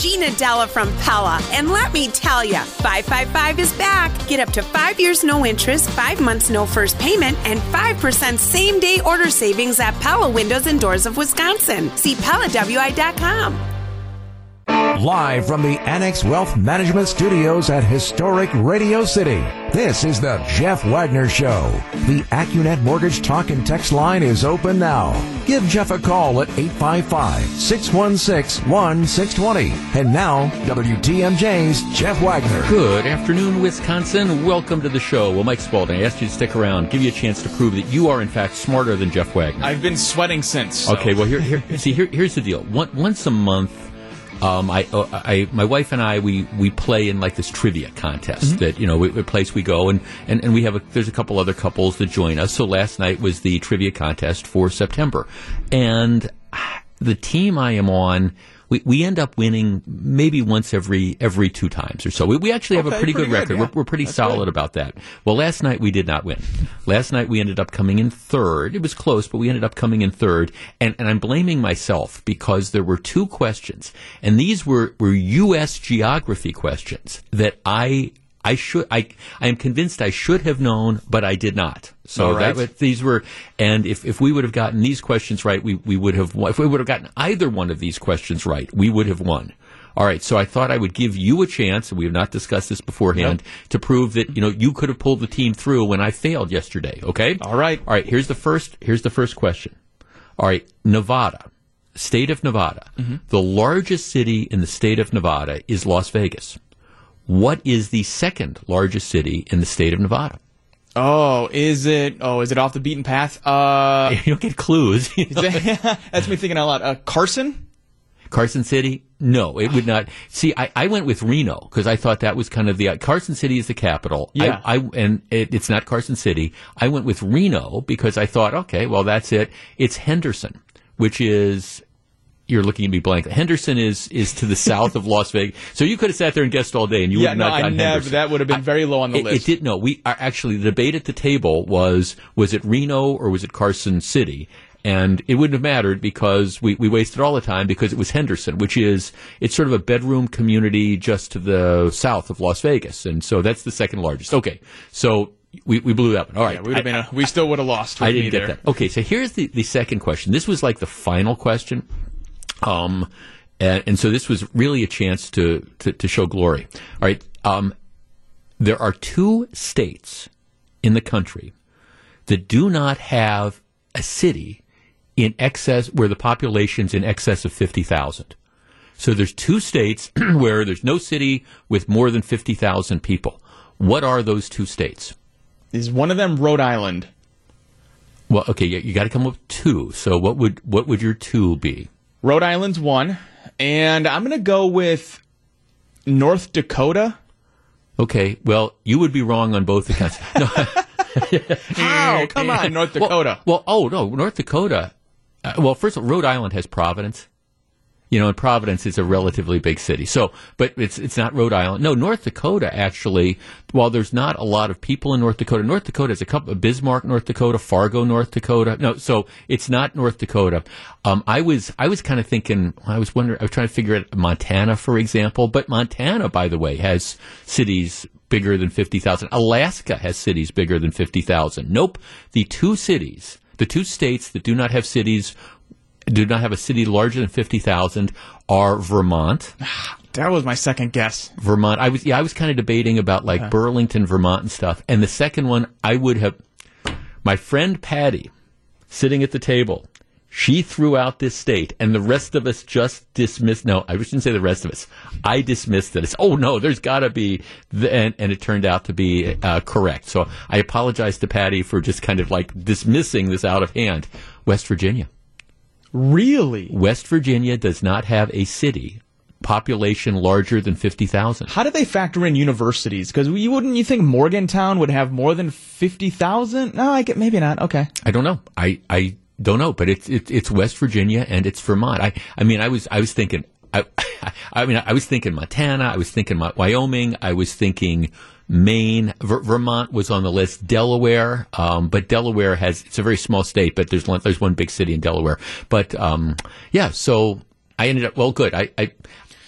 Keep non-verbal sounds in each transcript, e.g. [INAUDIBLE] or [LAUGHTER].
Gina Della from Pella. And let me tell you, 555 is back. Get up to five years no interest, five months no first payment, and 5% same day order savings at Pella Windows and Doors of Wisconsin. See PellaWI.com. Live from the Annex Wealth Management Studios at historic Radio City, this is the Jeff Wagner Show. The Accunet Mortgage Talk and Text line is open now. Give Jeff a call at 855-616-1620. And now, WTMJ's Jeff Wagner. Good afternoon, Wisconsin. Welcome to the show. Well, Mike Spalding, I asked you to stick around, give you a chance to prove that you are, in fact, smarter than Jeff Wagner. I've been sweating since. So. Okay, well, here, here, see, here, here's the deal. One, once a month, um, I, uh, I, my wife and I, we, we play in like this trivia contest mm-hmm. that you know, a place we go and, and, and we have a, there's a couple other couples that join us. So last night was the trivia contest for September, and the team I am on we, we end up winning maybe once every every two times or so. We, we actually have okay, a pretty, pretty good, record. yeah. We're, we're, pretty That's solid good. about that. Well, last night we did not win. Last night we ended up coming in third. It was close, but we ended up coming in third. And, and I'm blaming myself because there were two questions, and these were, were U.S. geography questions that I I should I I am convinced I should have known, but I did not. So right. that these were, and if, if we would have gotten these questions right, we, we would have won. If we would have gotten either one of these questions right, we would have won. All right, so I thought I would give you a chance, and we have not discussed this beforehand, to prove that you know you could have pulled the team through when I failed yesterday. Okay. All right. All right. Here's the first. Here's the first question. All right, Nevada, state of Nevada. Mm-hmm. The largest city in the state of Nevada is Las Vegas. What is the second largest city in the state of Nevada? Oh, is it? Oh, is it off the beaten path? Uh, [LAUGHS] You don't get clues. you know. that- that's me thinking out loud. Uh, Carson. Carson City? No, it would not. See, I, I went with Reno because I thought that was kind of the Carson City is the capital. Yeah. I, I and it, it's not Carson City. I went with Reno because I thought, okay, well that's it. It's Henderson, which is. You're looking at me blank. Henderson is is to the [LAUGHS] south of Las Vegas, so you could have sat there and guessed all day, and you would Yeah, have no, not I gotten never. Henderson. That would have been very low on the It, list. it did no. We are actually the debate at the table was was it Reno or was it Carson City, and it wouldn't have mattered because we, we wasted all the time because it was Henderson, which is it's sort of a bedroom community just to the south of Las Vegas, and so that's the second largest. Okay, so. We, we blew that one. All right. Yeah, we would have been. A, we still would have lost. I didn't get there. that. Okay, so here's the, the second question. This was like the final question. Um, and, and so this was really a chance to, to, to show glory. All right. Um, there are two states in the country that do not have a city in excess where the population's in excess of 50,000. So there's two states [CLEARS THROAT] where there's no city with more than 50,000 people. What are those two states? Is one of them Rhode Island? Well, okay, you, you got to come up with two. So what would what would your two be? Rhode Island's one, and I'm gonna go with North Dakota. Okay, well, you would be wrong on both accounts. [LAUGHS] No, How? Come on, North Dakota. well, oh no, North Dakota. Uh, well, first of all, Rhode Island has Providence. You know, and Providence is a relatively big city. So, but it's it's not Rhode Island. No, North Dakota actually. While there's not a lot of people in North Dakota, North Dakota is a couple. Bismarck, North Dakota, Fargo, North Dakota. No, so it's not North Dakota. Um, I was I was kind of thinking. I was wondering. I was trying to figure out Montana, for example. But Montana, by the way, has cities bigger than fifty thousand. Alaska has cities bigger than fifty thousand. Nope. The two cities, the two states that do not have cities do not have a city larger than 50,000 are Vermont. [SIGHS] That was my second guess. Vermont. I was yeah, I was kind of debating about like Burlington, Vermont and stuff. And the second one I would have my friend Patty sitting at the table. She threw out this state, and the rest of us just dismissed. No, I shouldn't say the rest of us. I dismissed it. It's, oh no, there's got to be, the, and, and it turned out to be uh, correct. So I apologize to Patty for just kind of like dismissing this out of hand. West Virginia. Really? West Virginia does not have a city population larger than 50,000. How do they factor in universities? Because you wouldn't you think Morgantown would have more than fifty thousand? No, I get maybe not. Okay. I don't know. I, I don't know, but it's, it's it's West Virginia and it's Vermont. I I mean, I was I was thinking I [LAUGHS] I mean, I was thinking Montana, I was thinking Wyoming, I was thinking Maine, Ver- Vermont was on the list, Delaware, um, but Delaware has it's a very small state, but there's one, there's one big city in Delaware. But um, yeah, so I ended up well, good. I, I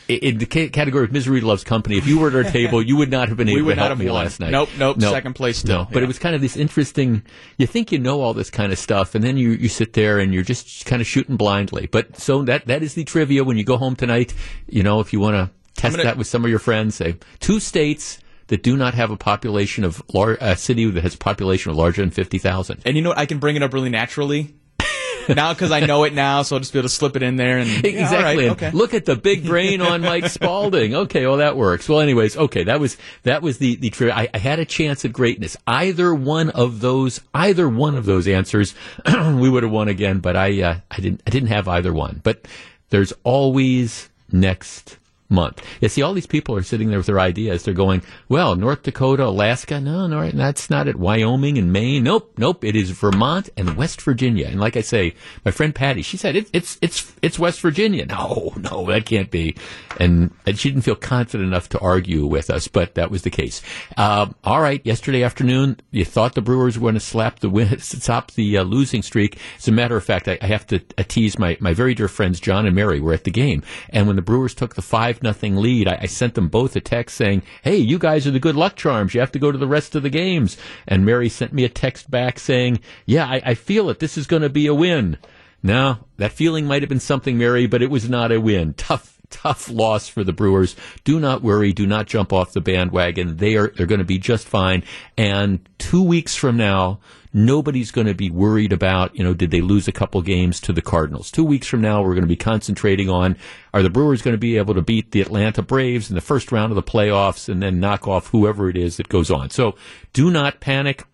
in the category of misery loves company, if you were at our table, you would not have been [LAUGHS] able to help me won. last night. Nope, nope, no, second place still. No, but yeah. it was kind of this interesting. You think you know all this kind of stuff, and then you you sit there and you're just kind of shooting blindly. But so that that is the trivia when you go home tonight. You know, if you want to test gonna, that with some of your friends, say two states that do not have a population of lar- a city that has a population of larger than fifty thousand. And you know what? I can bring it up really naturally [LAUGHS] now because I know it now, so I'll just be able to slip it in there and yeah, exactly. okay. Look at the big brain on [LAUGHS] Mike Spalding. Okay, well that works. Well, anyways, okay, that was that was the the trivia. I, I had a chance at greatness. Either one of those, either one of those answers, [CLEARS THROAT] we would have won again. But I uh, I didn't I didn't have either one. But there's always next month. You see, all these people are sitting there with their ideas. They're going, well, North Dakota, Alaska, no, no, that's not it. Wyoming and Maine, nope, nope. It is Vermont and West Virginia. And like I say, my friend Patty, she said it, it's it's it's West Virginia. No, no, that can't be. And, and she didn't feel confident enough to argue with us, but that was the case. Um, all right, yesterday afternoon, you thought the Brewers were going to slap the win, [LAUGHS] stop the uh, losing streak. As a matter of fact, I, I have to uh, tease my my very dear friends John and Mary were at the game, and when the Brewers took the five nothing lead. I, I, sent them both a text saying, "Hey, you guys are the good luck charms. You have to go to the rest of the games." And Mary sent me a text back saying, "Yeah, I, I feel it. This is going to be a win." Now that feeling might have been something, Mary, but it was not a win. Tough tough loss for the Brewers. Do not worry. Do not jump off the bandwagon. They are they're going to be just fine. And two weeks from now, nobody's going to be worried about, you know, did they lose a couple games to the Cardinals? Two weeks from now, we're going to be concentrating on are the Brewers going to be able to beat the Atlanta Braves in the first round of the playoffs and then knock off whoever it is that goes on. So do not panic.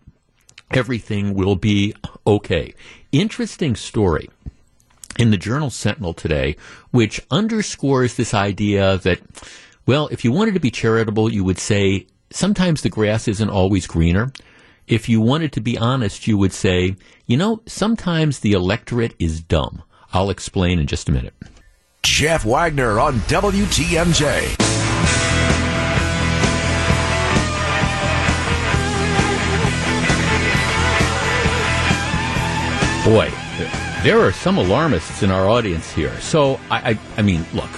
Everything will be okay. Interesting story in the Journal Sentinel today, which underscores this idea that, well, if you wanted to be charitable, you would say sometimes the grass isn't always greener. If you wanted to be honest, you would say, you know, sometimes the electorate is dumb. I'll explain in just a minute. Jeff Wagner on WTMJ. Boy, there are some alarmists in our audience here. So, I, I, I mean, look,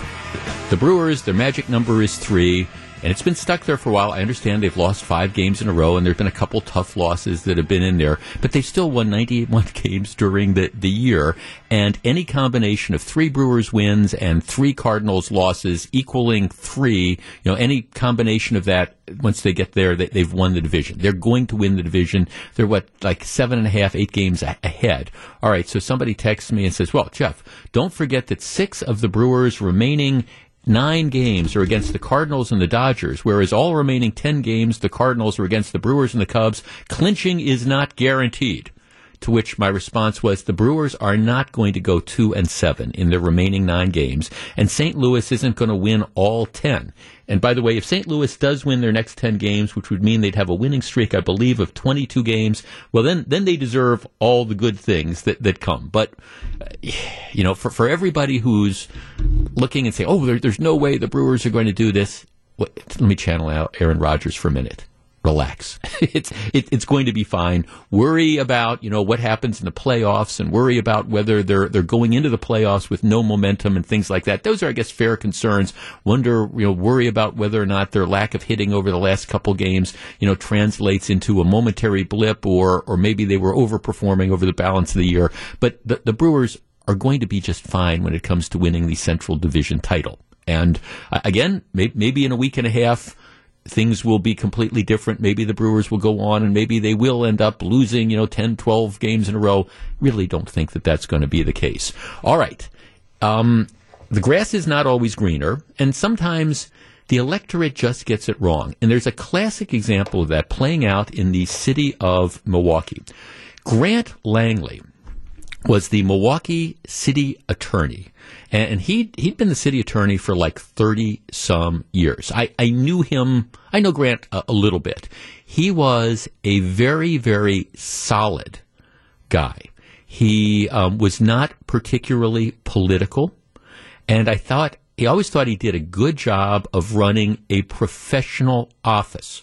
the Brewers, their magic number is three and it's been stuck there for a while. I understand they've lost five games in a row, and there've been a couple tough losses that have been in there, but they've still won 98 [LAUGHS] games during the, the year. And any combination of three Brewers wins and three Cardinals losses equaling three, you know, any combination of that, once they get there, they, they've won the division. They're going to win the division. They're what, like seven and a half, eight games ahead. All right, so somebody texts me and says, well, Jeff, don't forget that six of the Brewers' remaining nine games are against the Cardinals and the Dodgers, whereas all remaining 10 games, the Cardinals are against the Brewers and the Cubs. Clinching is not guaranteed. To which my response was the Brewers are not going to go two and seven in their remaining nine games, and St. Louis isn't going to win all ten. And by the way, if St. Louis does win their next 10 games, which would mean they'd have a winning streak, I believe, of 22 games, well, then, then they deserve all the good things that, that come. But, [SIGHS] you know, for, for everybody who's looking and saying, oh, there, there's no way the Brewers are going to do this, let me channel out Aaron Rodgers for a minute relax. [LAUGHS] it's it, it's going to be fine. Worry about you know what happens in the playoffs, and worry about whether they're they're going into the playoffs with no momentum and things like that. Those are, I guess, fair concerns. Wonder you know worry about whether or not their lack of hitting over the last couple games you know translates into a momentary blip, or or maybe they were overperforming over the balance of the year. But the, the Brewers are going to be just fine when it comes to winning the Central Division title. And uh, again, may, maybe in a week and a half things will be completely different. Maybe the Brewers will go on and maybe they will end up losing, you know, 10, 12 games in a row. Really don't think that that's going to be the case. All right. Um, the grass is not always greener, and sometimes the electorate just gets it wrong. And there's a classic example of that playing out in the city of Milwaukee. Grant Langley was the Milwaukee city attorney and he he'd been the city attorney for like thirty some years. I I knew him. I know Grant a, a little bit. He was a very very solid guy. He um, was not particularly political, and I thought he always thought he did a good job of running a professional office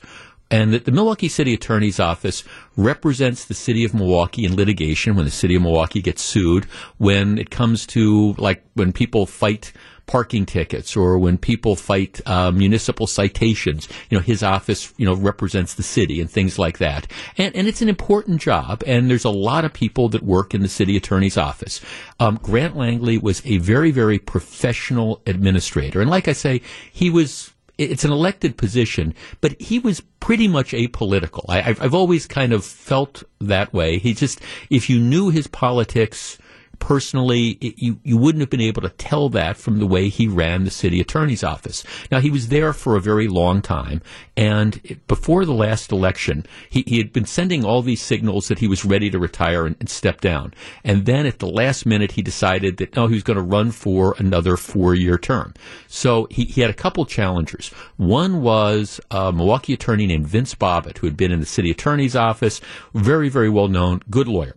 and that the Milwaukee City Attorney's Office represents the city of Milwaukee in litigation when the city of Milwaukee gets sued, when it comes to like when people fight parking tickets or when people fight uh, municipal citations. You know, his office, you know, represents the city and things like that. And, and it's an important job, and there's a lot of people that work in the city attorney's office. Um, Grant Langley was a very, very professional administrator. And like I say, he was it's an elected position, but he was pretty much apolitical. I, have always kind of felt that way. He just, if you knew his politics, personally, it, you, you wouldn't have been able to tell that from the way he ran the city attorney's office. Now, he was there for a very long time, and before the last election, he, he had been sending all these signals that he was ready to retire and, and step down. And then at the last minute, he decided that, no, he was going to run for another four year term. So he, he had a couple challengers. One was a Milwaukee attorney named Vince Bobot, who had been in the city attorney's office, very, very well known, good lawyer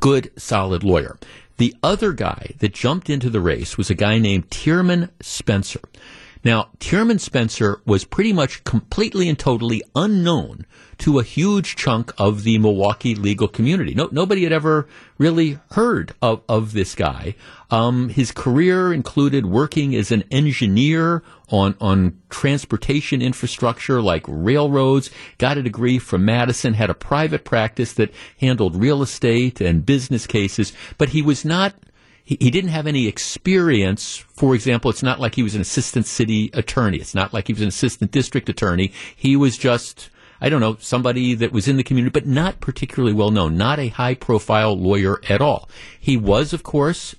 good, solid lawyer. The other guy that jumped into the race was a guy named Tearman Spencer. Now, Tearman Spencer was pretty much completely and totally unknown to a huge chunk of the Milwaukee legal community. No, nobody had ever really heard of, of this guy. Um, his career included working as an engineer on, on transportation infrastructure like railroads, got a degree from Madison, had a private practice that handled real estate and business cases, but he was not he, didn't have any experience. For example, it's not like he was an assistant city attorney. It's not like he was an assistant district attorney. He was just I don't know, somebody that was in the community, but not particularly well known, not a high profile lawyer at all. He was, of course,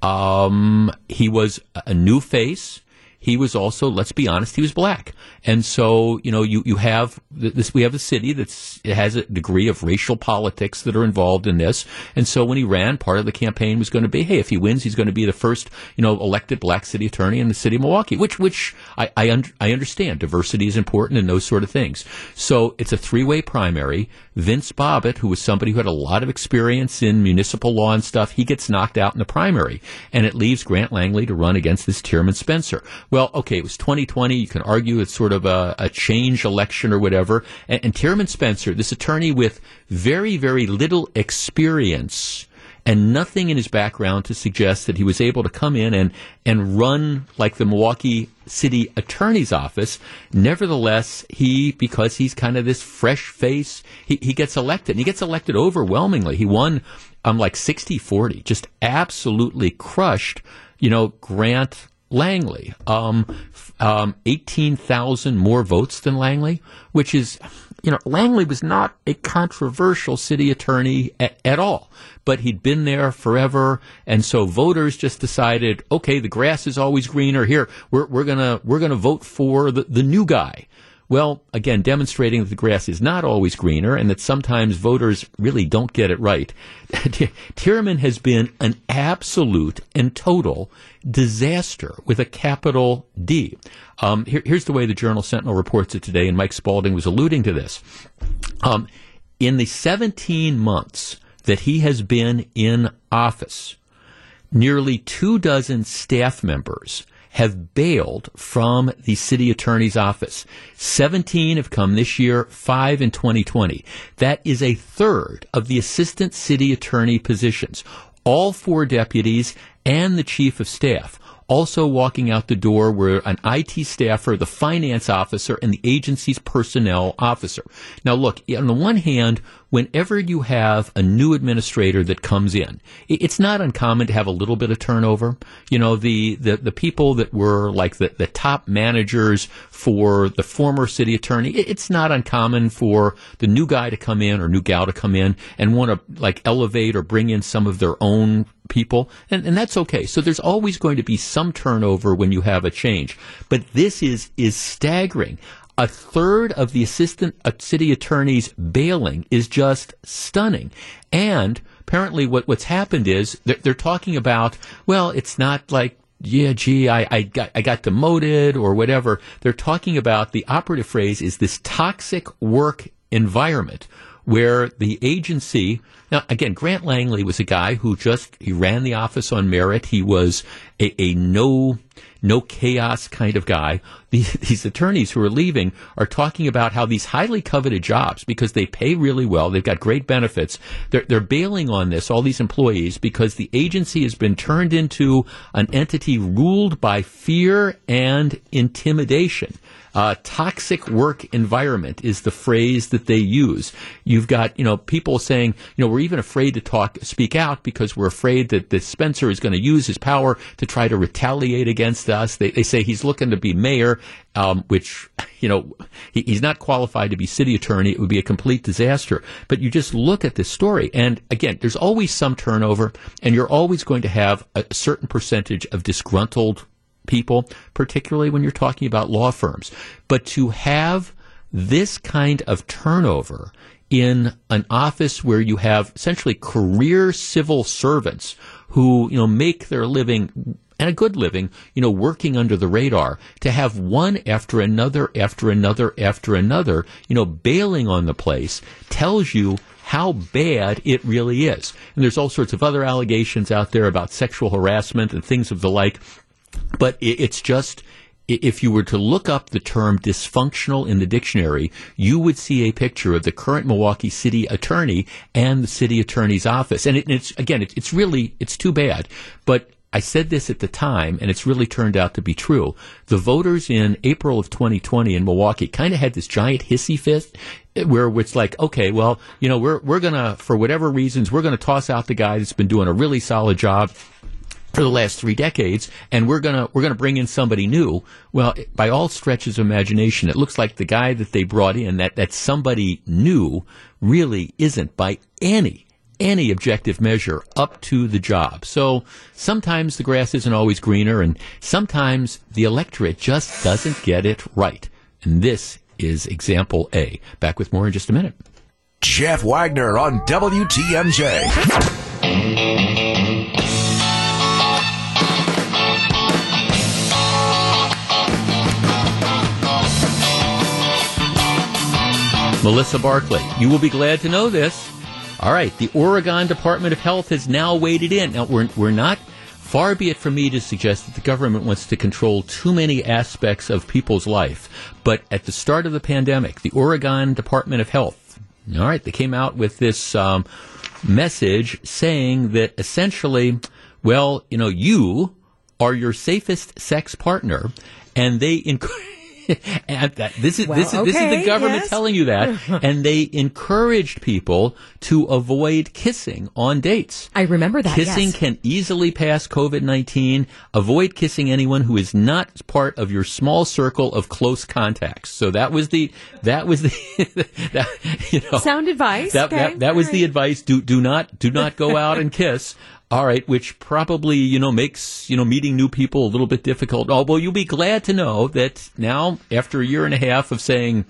um, he was a new face he was also, let's be honest, he was black. And so, you know, you, you have this, we have a city that has a degree of racial politics that are involved in this. And so when he ran, part of the campaign was going to be, hey, if he wins, he's going to be the first, you know, elected black city attorney in the city of Milwaukee, which, which I, I, un- I understand. Diversity is important and those sort of things. So it's a three way primary. Vince Bobot, who was somebody who had a lot of experience in municipal law and stuff, he gets knocked out in the primary. And it leaves Grant Langley to run against this Tearman Spencer well, okay, it was 2020. You can argue it's sort of a, a change election or whatever. And, and Tearman Spencer, this attorney with very, very little experience and nothing in his background to suggest that he was able to come in and, and run like the Milwaukee City Attorney's Office. Nevertheless, he, because he's kind of this fresh face, he, he gets elected. And he gets elected overwhelmingly. He won um, like 60 40, just absolutely crushed, you know, Grant Langley. Um, um, 18,000 more votes than Langley, which is, you know, Langley was not a controversial city attorney at, at, all, but he'd been there forever. And so voters just decided, okay, the grass is always greener here. We're, we're gonna, we're gonna vote for the, the new guy. Well, again, demonstrating that the grass is not always greener and that sometimes voters really don't get it right. [LAUGHS] Tearman has been an absolute and total disaster with a capital D. Um, here, here's the way the Journal Sentinel reports it today, and Mike Spalding was alluding to this. Um, in the 17 months that he has been in office, nearly two dozen staff members have bailed from the city attorney's office. 17 have come this year, 5 in 2020. That is a third of the assistant city attorney positions. All four deputies and the chief of staff also walking out the door were an IT staffer, the finance officer, and the agency's personnel officer. Now, look, on the one hand, whenever you have a new administrator that comes in, it's not uncommon to have a little bit of turnover. You know, the, the, the people that were like the, the top managers for the former city attorney, it's not uncommon for the new guy to come in or new gal to come in and want to like elevate or bring in some of their own people, and, and that's okay. So there's always going to be some turnover when you have a change. But this is, is staggering. A third of the assistant uh, city attorneys bailing is just stunning. And apparently what, what's happened is they're, they're talking about, well, it's not like yeah, gee, I, I got I got demoted or whatever. They're talking about the operative phrase is this toxic work environment where the agency now again grant langley was a guy who just he ran the office on merit he was a, a no no chaos kind of guy. These, [LAUGHS] these attorneys who are leaving are talking about how these highly coveted jobs, because they pay really well, they've got great benefits, they're, they're bailing on this, all these employees, because the agency has been turned into an entity ruled by fear and intimidation. Uh, toxic work environment is the phrase that they use. You've got, you know, people saying, you know, we're even afraid to talk, speak out because we're afraid that, the Spencer is going to use his power to try to retaliate against us. They, they say he's looking to be mayor, um, which, [LAUGHS] you know, he, he's not qualified to be city attorney. It would be a complete disaster. But you just look at this story, and again, there's always some turnover, and you're always going to have a certain percentage of disgruntled people, particularly when you're talking about law firms. But to have this kind of turnover in an office where you have essentially career civil servants who, you know, make their living and a good living, you know, working under the radar, to have one after another, after another, after another, you know, bailing on the place tells you how bad it really is. And there's all sorts of other allegations out there about sexual harassment and things of the like. But it's just, if you were to look up the term dysfunctional in the dictionary, you would see a picture of the current Milwaukee city attorney and the city attorney's office. And it, it's, again, it, it's really, it's too bad. But I said this at the time, and it's really turned out to be true. The voters in April of 2020 in Milwaukee kind of had this giant hissy fit eh, where it's like, okay, well, you know, we're, we're going to, for whatever reasons, we're going to toss out the guy that's been doing a really solid job for the last three decades, and we're gonna we're gonna bring in somebody new. Well, by all stretches of imagination, it looks like the guy that they brought in, that that somebody new, really isn't by any any objective measure up to the job. So sometimes the grass isn't always greener, and sometimes the electorate just doesn't get it right. And this is example A. Back with more in just a minute. Jeff Wagner on WTMJ. Melissa Barclay, you will be glad to know this. All right, the Oregon Department of Health has now waded in. Now, we're, we're not, far be it from me to suggest that the government wants to control too many aspects of people's life. But at the start of the pandemic, the Oregon Department of Health, all right, they came out with this um, message saying that essentially, well, you know, you are your safest sex partner, and they [LAUGHS] encourage [LAUGHS] that, this is well, this is okay, this is the government yes. telling you that, [LAUGHS] and they encouraged people to avoid kissing on dates. I remember that. Kissing yes. can easily pass COVID nineteen. Avoid kissing anyone who is not part of your small circle of close contacts. So that was the that was the [LAUGHS] that, you know sound advice. That okay. that, that was right. the advice. Do do not do not go out and kiss. All right, which probably, you know, makes, you know, meeting new people a little bit difficult. Although you'll be glad to know that now, after a year and a half of saying,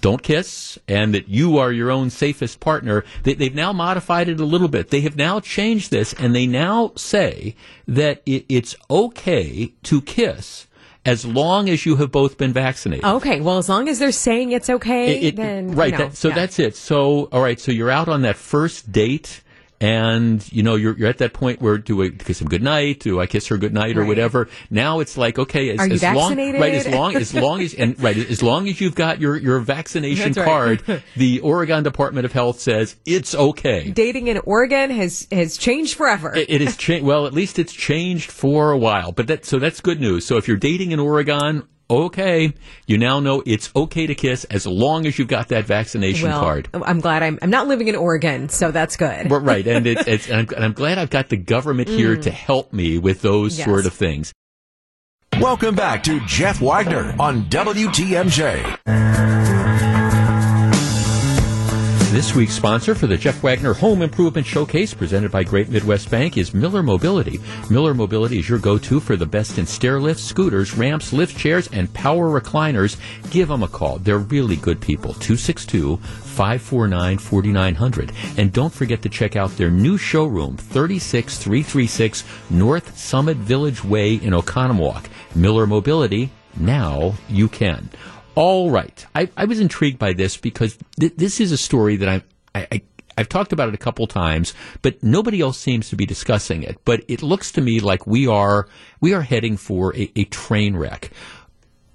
don't kiss and that you are your own safest partner, they, they've now modified it a little bit. They have now changed this and they now say that it, it's okay to kiss as long as you have both been vaccinated. Okay, well, as long as they're saying it's okay, it, it, then right. Know, that, so yeah. that's it. So all right, so you're out on that first date and you know you're, you're at that point where do I kiss him goodnight? Do I kiss her goodnight or right. whatever? Now it's like okay, as, Are you as vaccinated? long right as long as long as and right as long as you've got your your vaccination That's card, right. [LAUGHS] the Oregon Department of Health says it's okay. Dating in Oregon has has changed forever. it, it has [LAUGHS] changed. Well, at least it's changed for a while. But that so that's good news. So if you're dating in Oregon okay, you now know it's okay to kiss as long as you've got that vaccination well, card. I'm glad I'm, I'm not living in Oregon, so that's good. right, and it's, [LAUGHS] it's and, I'm, and I'm glad I've got the government mm. here to help me with those yes. sort of things. Welcome back to Jeff Wagner on WTMJ. This week's sponsor for the Jeff Wagner Home Improvement Showcase presented by Great Midwest Bank is Miller Mobility. Miller Mobility is your go-to for the best in stair lifts, scooters, ramps, lift chairs, and power recliners. Give them a call. They're really good people. 262 549 4900. And don't forget to check out their new showroom, 36336 North Summit Village Way in Oconomowoc. Miller Mobility, now you can. All right. I, I was intrigued by this because th- this is a story that I, I, I've talked about it a couple times, but nobody else seems to be discussing it. But it looks to me like we are we are heading for a, a train wreck.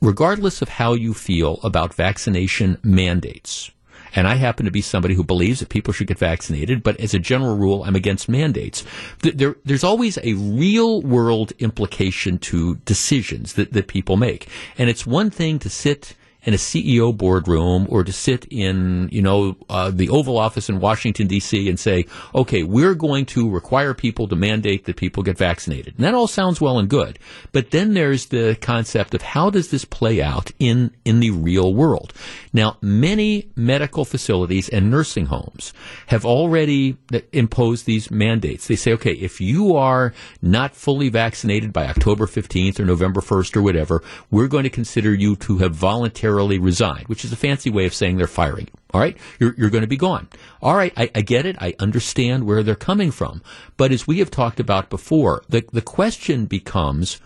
Regardless of how you feel about vaccination mandates, and I happen to be somebody who believes that people should get vaccinated, but as a general rule, I'm against mandates. There, there's always a real world implication to decisions that, that people make. And it's one thing to sit in a CEO boardroom or to sit in, you know, uh, the Oval Office in Washington, D.C. and say, okay, we're going to require people to mandate that people get vaccinated. And that all sounds well and good. But then there's the concept of how does this play out in, in the real world? Now, many medical facilities and nursing homes have already imposed these mandates. They say, okay, if you are not fully vaccinated by October 15th or November 1st or whatever, we're going to consider you to have voluntarily voluntarily resigned, which is a fancy way of saying they're firing you. All right, you're, you're going to be gone. All right, I, I get it. I understand where they're coming from. But as we have talked about before, the, the question becomes,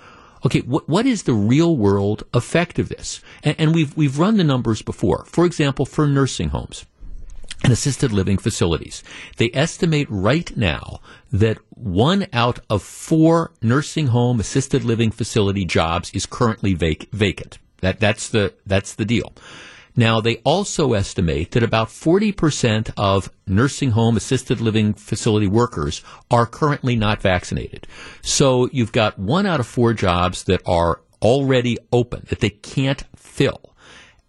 okay, what, what is the real world effect of this? And, and we've, we've run the numbers before. For example, for nursing homes and assisted living facilities. They estimate right now that one out of four nursing home assisted living facility jobs is currently vac- vacant. That, that's the, that's the deal. Now, they also estimate that about 40% of nursing home assisted living facility workers are currently not vaccinated. So you've got one out of four jobs that are already open that they can't fill.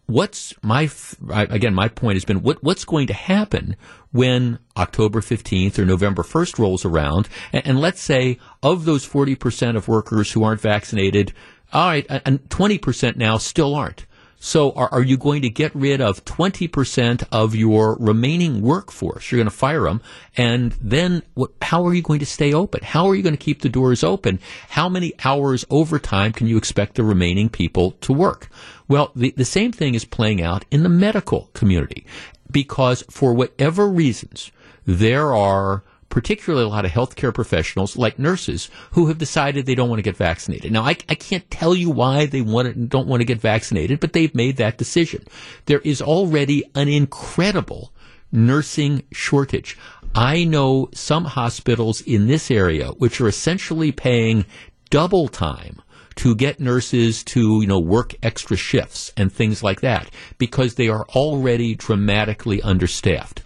What's my, again, my point has been what, what's going to happen when October 15th or November 1st rolls around? And, and let's say of those 40% of workers who aren't vaccinated, all right, and 20% now still aren't. So are, are, you going to get rid of 20% of your remaining workforce? You're going to fire them. And then what, how are you going to stay open? How are you going to keep the doors open? How many hours overtime can you expect the remaining people to work? Well, the, the same thing is playing out in the medical community because for whatever reasons, there are particularly a lot of healthcare professionals like nurses who have decided they don't want to get vaccinated. Now, I, I can't tell you why they want to, don't want to get vaccinated, but they've made that decision. There is already an incredible nursing shortage. I know some hospitals in this area which are essentially paying double time to get nurses to, you know, work extra shifts and things like that because they are already dramatically understaffed.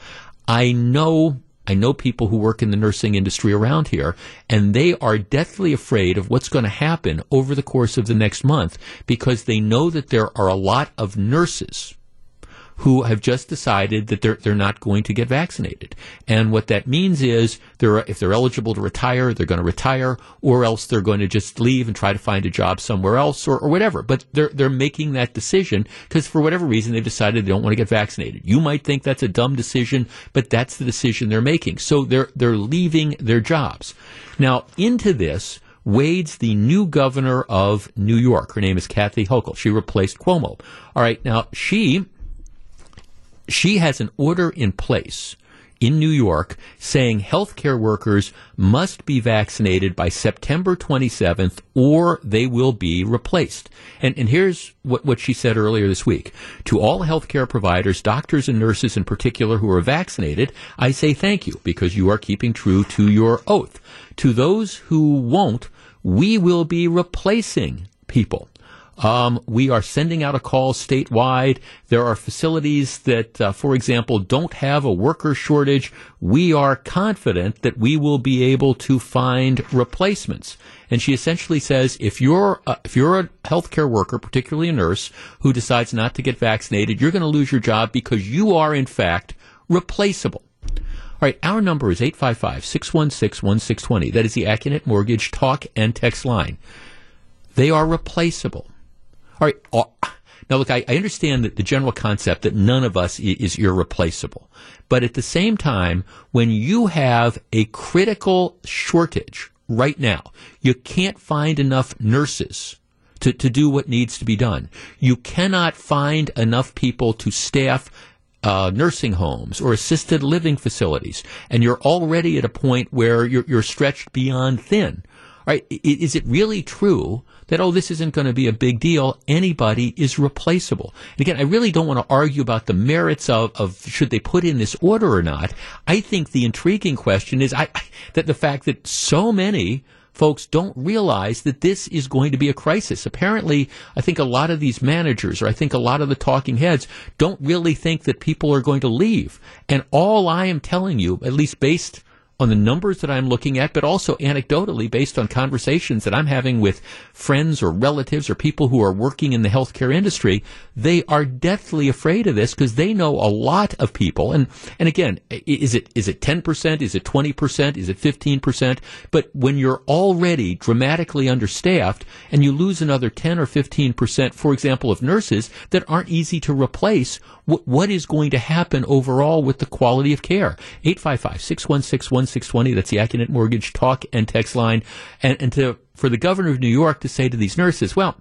I know I know people who work in the nursing industry around here, and they are deathly afraid of what's going to happen over the course of the next month because they know that there are a lot of nurses who have just decided that they're they're not going to get vaccinated. And what that means is they're if they're eligible to retire, they're going to retire, or else they're going to just leave and try to find a job somewhere else or, or whatever. But they're they're making that decision because for whatever reason they've decided they don't want to get vaccinated. You might think that's a dumb decision, but that's the decision they're making. So they're they're leaving their jobs. Now into this wades the new governor of New York. Her name is Kathy Hochul. She replaced Cuomo. All right, now she she has an order in place in New York saying healthcare workers must be vaccinated by September 27th or they will be replaced. And, and here's what, what she said earlier this week. To all healthcare providers, doctors and nurses in particular who are vaccinated, I say thank you because you are keeping true to your oath. To those who won't, we will be replacing people. Um, we are sending out a call statewide. There are facilities that, uh, for example, don't have a worker shortage. We are confident that we will be able to find replacements. And she essentially says, if you're uh, if you're a healthcare worker, particularly a nurse, who decides not to get vaccinated, you're going to lose your job because you are in fact replaceable. All right, our number is 855 616 1620. That is the Accunet Mortgage talk and text line. They are replaceable. All right. Uh, now, look, I, I, understand that the general concept that none of us is irreplaceable. But at the same time, when you have a critical shortage right now, you can't find enough nurses to, to do what needs to be done. You cannot find enough people to staff uh, nursing homes or assisted living facilities, and you're already at a point where you're, you're stretched beyond thin. Right? Is it really true that, oh, this isn't going to be a big deal? Anybody is replaceable. And again, I really don't want to argue about the merits of, of should they put in this order or not. I think the intriguing question is I, that the fact that so many folks don't realize that this is going to be a crisis. Apparently, I think a lot of these managers, or I think a lot of the talking heads, don't really think that people are going to leave. And all I am telling you, at least based on the numbers that I'm looking at, but also anecdotally based on conversations that I'm having with friends or relatives or people who are working in the healthcare industry, they are deathly afraid of this because they know a lot of people. And, and again, is it, is it 10%? Is it 20%? Is it 15%? But when you're already dramatically understaffed and you lose another 10 or 15%, for example, of nurses that aren't easy to replace, what, what is going to happen overall with the quality of care? 855 616 1620. That's the Accunet Mortgage talk and text line. And, and to, for the governor of New York to say to these nurses, well,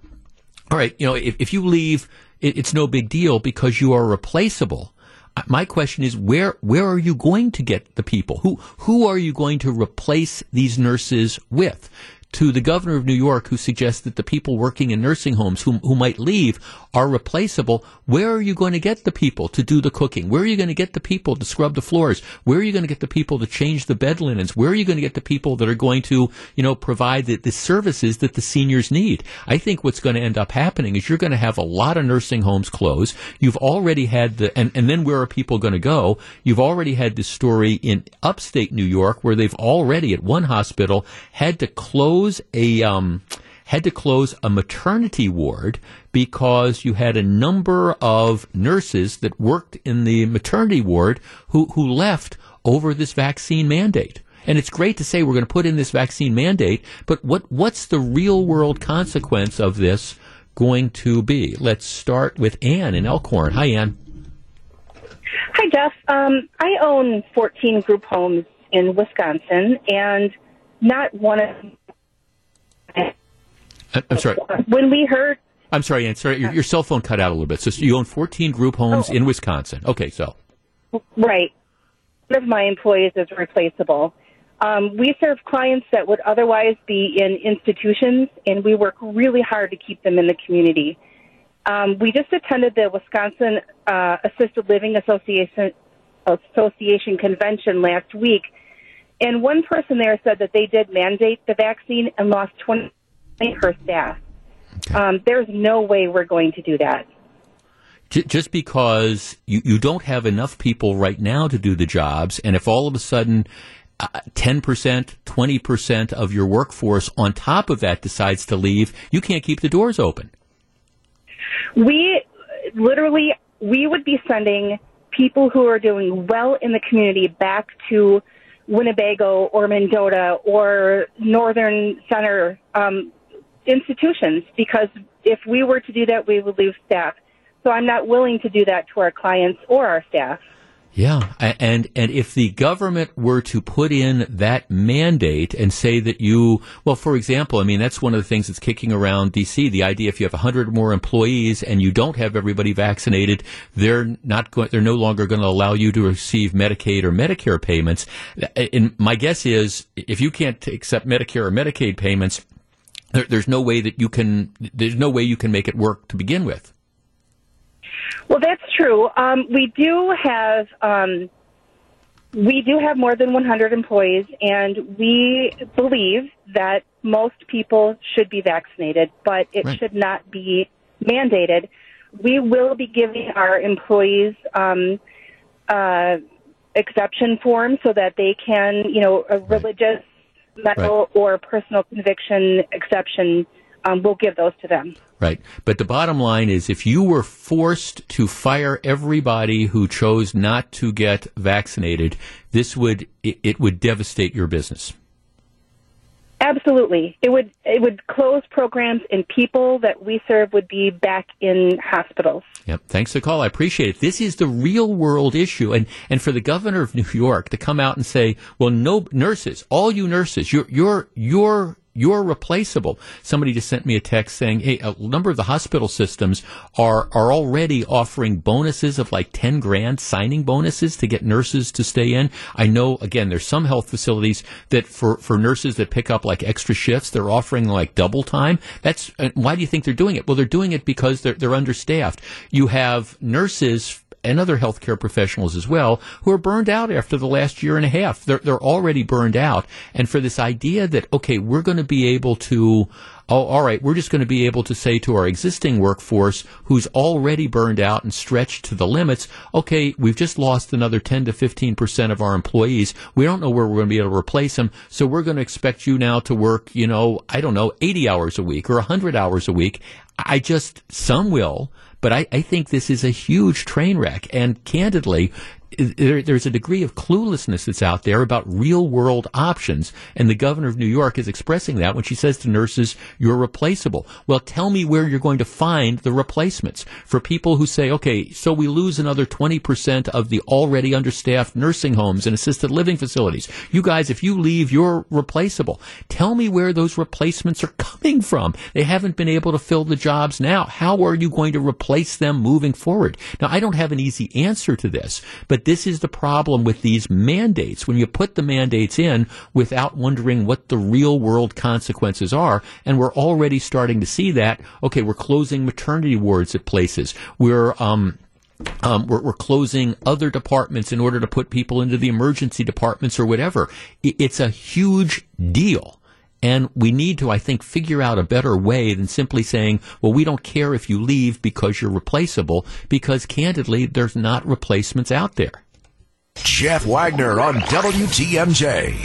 all right, you know, if, if you leave, it, it's no big deal because you are replaceable. Uh, my question is where where are you going to get the people? Who who are you going to replace these nurses with? To the governor of New York who suggests that the people working in nursing homes who, who might leave are replaceable, where are you going to get the people to do the cooking? Where are you going to get the people to scrub the floors? Where are you going to get the people to change the bed linens? Where are you going to get the people that are going to, you know, provide the, the services that the seniors need? I think what's going to end up happening is you're going to have a lot of nursing homes close. You've already had the, and, and then where are people going to go? You've already had this story in upstate New York where they've already at one hospital had to close close a um, had to close a maternity ward because you had a number of nurses that worked in the maternity ward who, who left over this vaccine mandate. And it's great to say we're going to put in this vaccine mandate, but what, what's the real world consequence of this going to be? Let's start with Ann in Elkhorn. Hi, Ann. Hi, Jeff. Um, I own 14 group homes in Wisconsin, and not one of uh, I'm sorry. When we heard. I'm sorry, Ann. Sorry, your, your cell phone cut out a little bit. So you own 14 group homes oh. in Wisconsin. Okay, so. Right. One of my employees is replaceable. Um, we serve clients that would otherwise be in institutions, and we work really hard to keep them in the community. Um, we just attended the Wisconsin uh, Assisted Living Association Association convention last week, and one person there said that they did mandate the vaccine and lost 20 her staff. Okay. Um, there's no way we're going to do that. Just because you, you don't have enough people right now to do the jobs, and if all of a sudden uh, 10%, 20% of your workforce on top of that decides to leave, you can't keep the doors open. We literally, we would be sending people who are doing well in the community back to Winnebago or Mendota or Northern Center um, institutions because if we were to do that, we would lose staff. So I'm not willing to do that to our clients or our staff. Yeah, and and if the government were to put in that mandate and say that you, well, for example, I mean that's one of the things that's kicking around D.C. The idea if you have hundred more employees and you don't have everybody vaccinated, they're not going, they're no longer going to allow you to receive Medicaid or Medicare payments. And my guess is if you can't accept Medicare or Medicaid payments, there, there's no way that you can, there's no way you can make it work to begin with. Well, that's true. Um, we do have um, we do have more than 100 employees, and we believe that most people should be vaccinated, but it right. should not be mandated. We will be giving our employees um, uh, exception forms so that they can, you know, a religious, medical, right. or personal conviction exception. Um, we'll give those to them. Right. But the bottom line is if you were forced to fire everybody who chose not to get vaccinated, this would it, it would devastate your business. Absolutely. It would it would close programs and people that we serve would be back in hospitals. Yep. Thanks for the call. I appreciate it. This is the real world issue and and for the governor of New York to come out and say, "Well, no nurses, all you nurses, your your your you're replaceable. Somebody just sent me a text saying, hey, a number of the hospital systems are, are already offering bonuses of like 10 grand signing bonuses to get nurses to stay in. I know, again, there's some health facilities that for, for nurses that pick up like extra shifts, they're offering like double time. That's, why do you think they're doing it? Well, they're doing it because they're, they're understaffed. You have nurses and other healthcare professionals as well who are burned out after the last year and a half. They're, they're already burned out. And for this idea that, okay, we're going to be able to, oh, all right, we're just going to be able to say to our existing workforce who's already burned out and stretched to the limits, okay, we've just lost another 10 to 15% of our employees. We don't know where we're going to be able to replace them. So we're going to expect you now to work, you know, I don't know, 80 hours a week or 100 hours a week. I just, some will, but I, I think this is a huge train wreck. And candidly, there, there's a degree of cluelessness that's out there about real world options. And the governor of New York is expressing that when she says to nurses, you're replaceable. Well, tell me where you're going to find the replacements for people who say, okay, so we lose another 20% of the already understaffed nursing homes and assisted living facilities. You guys, if you leave, you're replaceable. Tell me where those replacements are coming from. They haven't been able to fill the jobs now. How are you going to replace them moving forward? Now, I don't have an easy answer to this, but this is the problem with these mandates. When you put the mandates in without wondering what the real world consequences are, and we're already starting to see that. Okay, we're closing maternity wards at places. We're um, um, we're, we're, closing other departments in order to put people into the emergency departments or whatever. It's a huge deal. And we need to, I think, figure out a better way than simply saying, well, we don't care if you leave because you're replaceable, because candidly, there's not replacements out there. Jeff Wagner on WTMJ.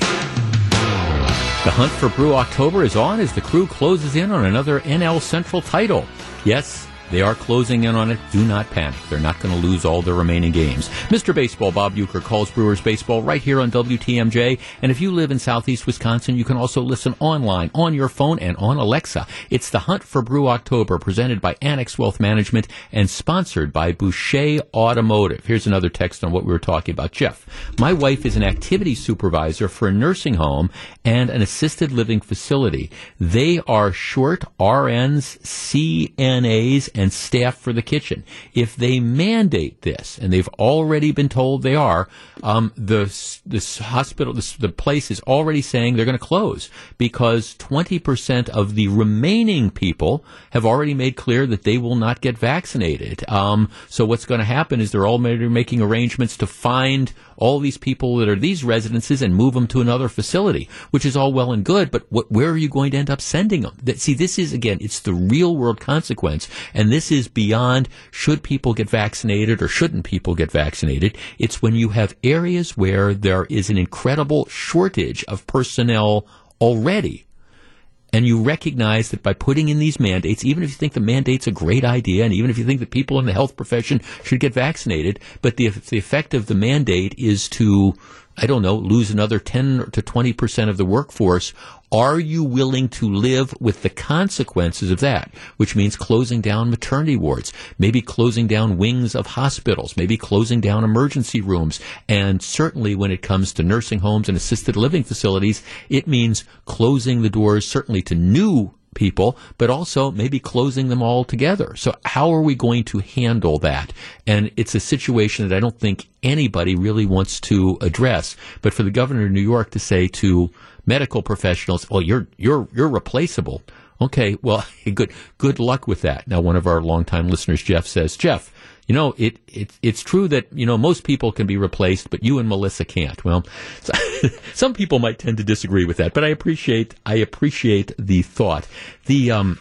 The hunt for Brew October is on as the crew closes in on another NL Central title. Yes, they are closing in on it. Do not panic. They're not going to lose all their remaining games. Mr. Baseball Bob Uecker calls Brewers baseball right here on WTMJ. And if you live in southeast Wisconsin, you can also listen online, on your phone, and on Alexa. It's the Hunt for Brew October, presented by Annex Wealth Management and sponsored by Boucher Automotive. Here's another text on what we were talking about. Jeff, my wife is an activity supervisor for a nursing home and an assisted living facility. They are short RNs, CNAs, and staff for the kitchen. If they mandate this, and they've already been told they are, um, the this hospital, this, the place is already saying they're going to close because 20% of the remaining people have already made clear that they will not get vaccinated. Um, so what's going to happen is they're all making arrangements to find all these people that are these residences and move them to another facility, which is all well and good, but what, where are you going to end up sending them? That, see, this is, again, it's the real world consequence, and this is beyond should people get vaccinated or shouldn't people get vaccinated. It's when you have areas where there is an incredible shortage of personnel already and you recognize that by putting in these mandates, even if you think the mandate's a great idea, and even if you think that people in the health profession should get vaccinated, but the, the effect of the mandate is to I don't know, lose another 10 to 20% of the workforce, are you willing to live with the consequences of that? Which means closing down maternity wards, maybe closing down wings of hospitals, maybe closing down emergency rooms. And certainly when it comes to nursing homes and assisted living facilities, it means closing the doors certainly to new people, but also maybe closing them all together. So how are we going to handle that? And it's a situation that I don't think anybody really wants to address. But for the governor of New York to say to medical professionals, "Well, you're you're you're replaceable." Okay, well, [LAUGHS] good good luck with that. Now, one of our longtime listeners, Jeff, says, Jeff, you know, it, it it's true that you know most people can be replaced, but you and Melissa can't. Well, [LAUGHS] some people might tend to disagree with that, but I appreciate I appreciate the thought. The um,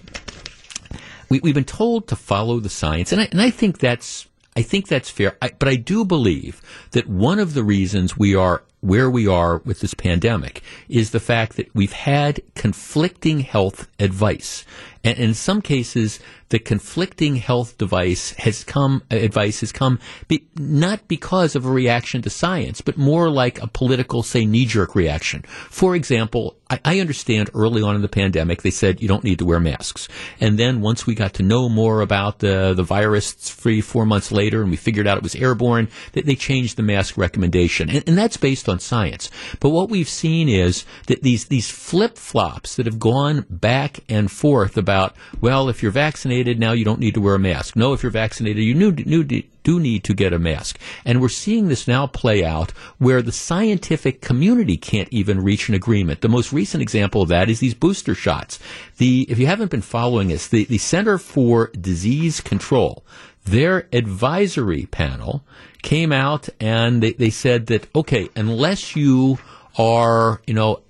we, we've been told to follow the science, and I, and I think that's I think that's fair. I, but I do believe that one of the reasons we are where we are with this pandemic is the fact that we've had conflicting health advice. And in some cases, the conflicting health device has come, uh, advice has come be, not because of a reaction to science, but more like a political, say, knee-jerk reaction. For example, I, I understand early on in the pandemic, they said you don't need to wear masks. And then once we got to know more about the, the virus three, four months later, and we figured out it was airborne, they, they changed the mask recommendation. And, and that's based on on science. But what we've seen is that these, these flip flops that have gone back and forth about, well, if you're vaccinated, now you don't need to wear a mask. No, if you're vaccinated, you do need to get a mask. And we're seeing this now play out where the scientific community can't even reach an agreement. The most recent example of that is these booster shots. The, if you haven't been following us, the, the Center for Disease Control, their advisory panel came out and they, they said that, okay, unless you are, you know,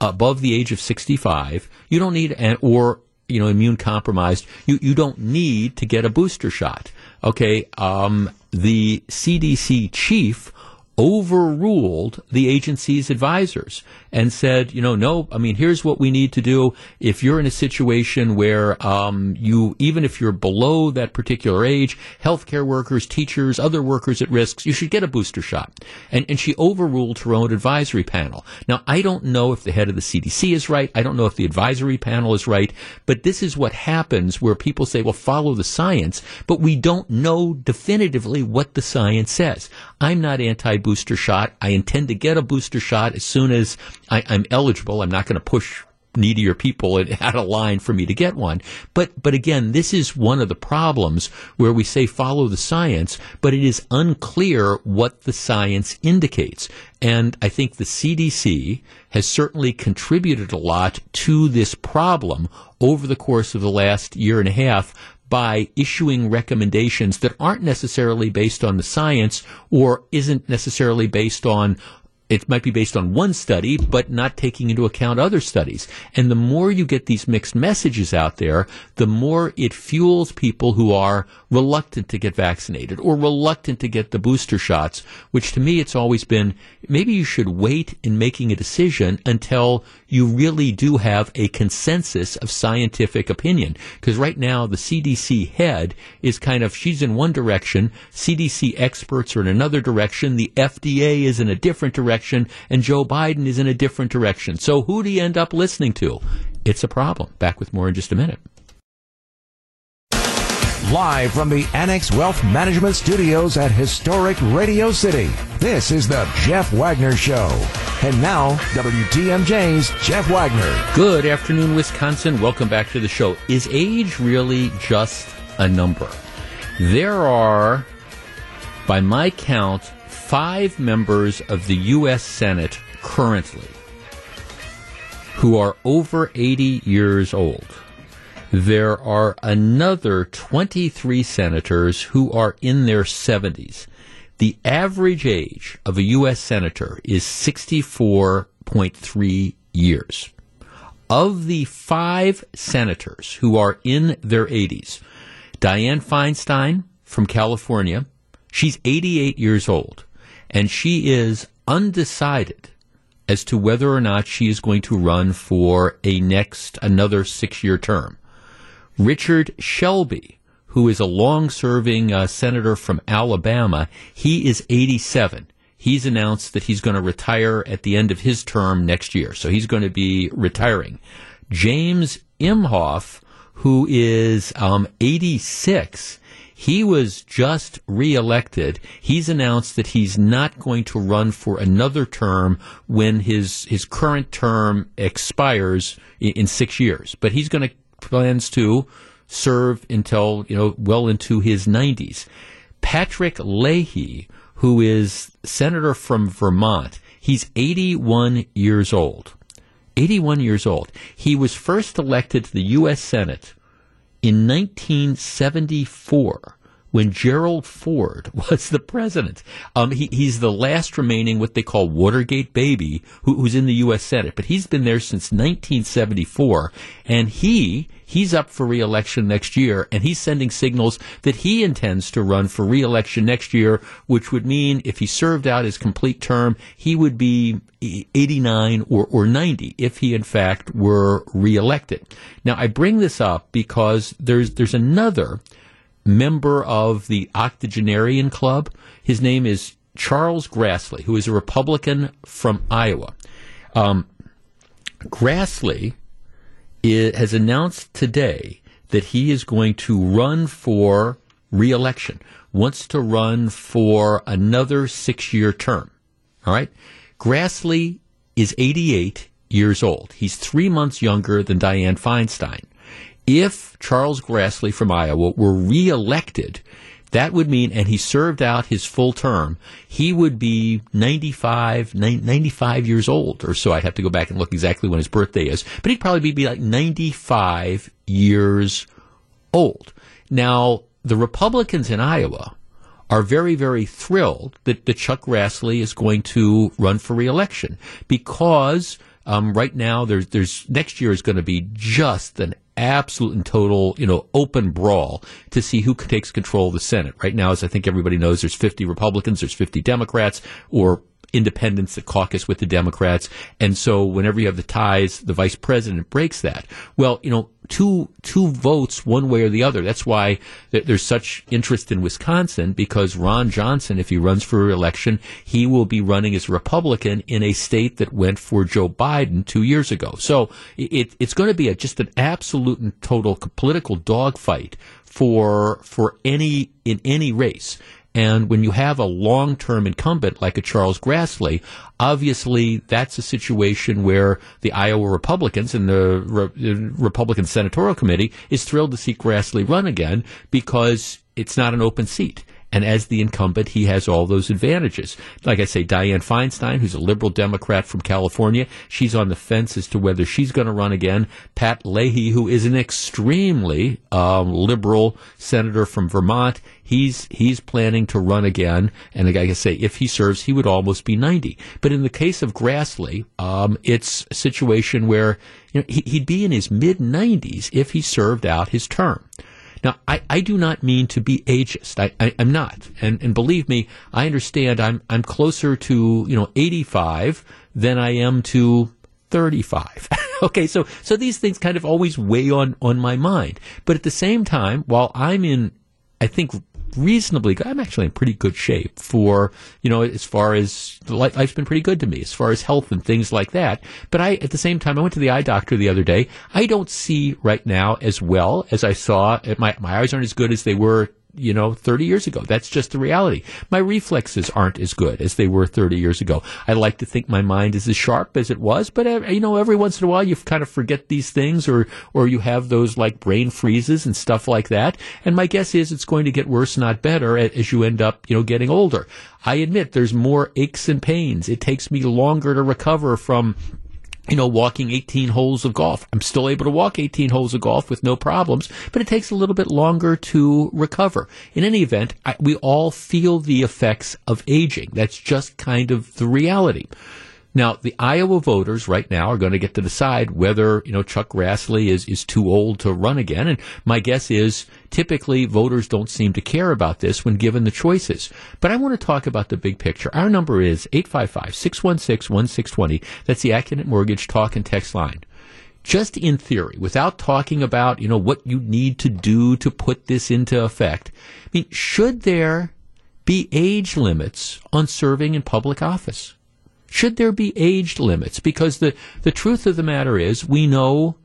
above the age of 65, you don't need, an, or, you know, immune compromised, you, you don't need to get a booster shot. Okay, um, the CDC chief overruled the agency's advisors and said, you know, no, I mean, here's what we need to do. If you're in a situation where um, you, even if you're below that particular age, healthcare workers, teachers, other workers at risks, you should get a booster shot. And, and she overruled her own advisory panel. Now, I don't know if the head of the CDC is right. I don't know if the advisory panel is right. But this is what happens where people say, well, follow the science, but we don't know definitively what the science says. I'm not anti booster shot. I intend to get a booster shot as soon as I, am eligible. I'm not going to push needier people [LAUGHS] out of line for me to get one. But but again, this is one of the problems where we say follow the science, but it is unclear what the science indicates. And I think the CDC has certainly contributed a lot to this problem over the course of the last year and a half by issuing recommendations that aren't necessarily based on the science or isn't necessarily based on it might be based on one study, but not taking into account other studies. And the more you get these mixed messages out there, the more it fuels people who are reluctant to get vaccinated or reluctant to get the booster shots, which to me it's always been maybe you should wait in making a decision until you really do have a consensus of scientific opinion. Because right now the CDC head is kind of, she's in one direction, CDC experts are in another direction, the FDA is in a different direction, and Joe Biden is in a different direction. So who do you end up listening to? It's a problem. Back with more in just a minute. Live from the Annex Wealth Management Studios at historic Radio City, this is the Jeff Wagner Show. And now, WTMJ's Jeff Wagner. Good afternoon, Wisconsin. Welcome back to the show. Is age really just a number? There are, by my count, five members of the U.S. Senate currently who are over 80 years old there are another 23 senators who are in their 70s. The average age of a U.S. senator is 64.3 years. Of the five senators who are in their 80s, Dianne Feinstein from California, she's 88 years old, and she is undecided as to whether or not she is going to run for a next another six year term. Richard Shelby, who is a long serving uh, senator from Alabama, he is 87. He's announced that he's going to retire at the end of his term next year. So he's going to be retiring. James Inhofe, who is um, 86, he was just reelected. He's announced that he's not going to run for another term when his his current term expires in, in six years. But he's going to plans to serve until, you know, well into his 90s. Patrick Leahy, who is senator from Vermont, he's 81 years old. 81 years old. He was first elected to the U.S. Senate in 1974 when Gerald Ford [LAUGHS] was the president. Um, he, he's the last remaining what they call Watergate baby who, who's in the U.S. Senate, but he's been there since 1974, and he he's up for reelection next year, and he's sending signals that he intends to run for reelection next year, which would mean if he served out his complete term, he would be 89 or, or 90 if he in fact were reelected. Now I bring this up because there's there's another member of the octogenarian club. His name is Charles Grassley, who is a Republican from Iowa. Um, Grassley is, has announced today that he is going to run for reelection, wants to run for another six year term. All right? Grassley is 88 years old. He's three months younger than Dianne Feinstein. If Charles Grassley from Iowa were reelected, that would mean, and he served out his full term, he would be 95, 95 years old or so. I'd have to go back and look exactly when his birthday is, but he'd probably be like 95 years old. Now, the Republicans in Iowa are very, very thrilled that, that Chuck Grassley is going to run for reelection because um, right now there's there's next year is going to be just an absolute and total, you know, open brawl to see who takes control of the Senate. Right now, as I think everybody knows, there's 50 Republicans, there's 50 Democrats, or independents that caucus with the Democrats. And so whenever you have the ties, the vice president breaks that. Well, you know, two two votes one way or the other. That's why there's such interest in Wisconsin because Ron Johnson, if he runs for re-election, he will be running as Republican in a state that went for Joe Biden two years ago. So it, it's going to be a, just an absolute and total political dogfight for for any in any race. And when you have a long term incumbent like a Charles Grassley, obviously that's a situation where the Iowa Republicans and the Re- Republican Senatorial Committee is thrilled to see Grassley run again because it's not an open seat. And as the incumbent, he has all those advantages. Like I say, Dianne Feinstein, who's a liberal Democrat from California, she's on the fence as to whether she's going to run again. Pat Leahy, who is an extremely um, liberal senator from Vermont, he's he's planning to run again. And like I say, if he serves, he would almost be 90. But in the case of Grassley, um, it's a situation where you know, he, he'd be in his mid 90s if he served out his term. Now, I, I do not mean to be ageist. I, I, am not. And, and believe me, I understand I'm, I'm closer to, you know, 85 than I am to 35. [LAUGHS] okay, so so these things kind of always weigh on on my mind. But at the same time, while I'm in I think reasonably good. I'm actually in pretty good shape for, you know, as far as life's been pretty good to me as far as health and things like that. But I, at the same time, I went to the eye doctor the other day. I don't see right now as well as I saw. My, my eyes aren't as good as they were you know, 30 years ago. That's just the reality. My reflexes aren't as good as they were 30 years ago. I like to think my mind is as sharp as it was, but uh, you know, every once in a while you kind of forget these things or, or you have those like brain freezes and stuff like that. And my guess is it's going to get worse, not better as you end up, you know, getting older. I admit there's more aches and pains. It takes me longer to recover from you know, walking 18 holes of golf. I'm still able to walk 18 holes of golf with no problems, but it takes a little bit longer to recover. In any event, I, we all feel the effects of aging. That's just kind of the reality. Now, the Iowa voters right now are going to get to decide whether, you know, Chuck Grassley is, is too old to run again. And my guess is typically voters don't seem to care about this when given the choices. But I want to talk about the big picture. Our number is 855-616-1620. That's the Accunet Mortgage talk and text line just in theory, without talking about, you know, what you need to do to put this into effect, I mean, should there be age limits on serving in public office? Should there be age limits? Because the, the truth of the matter is, we know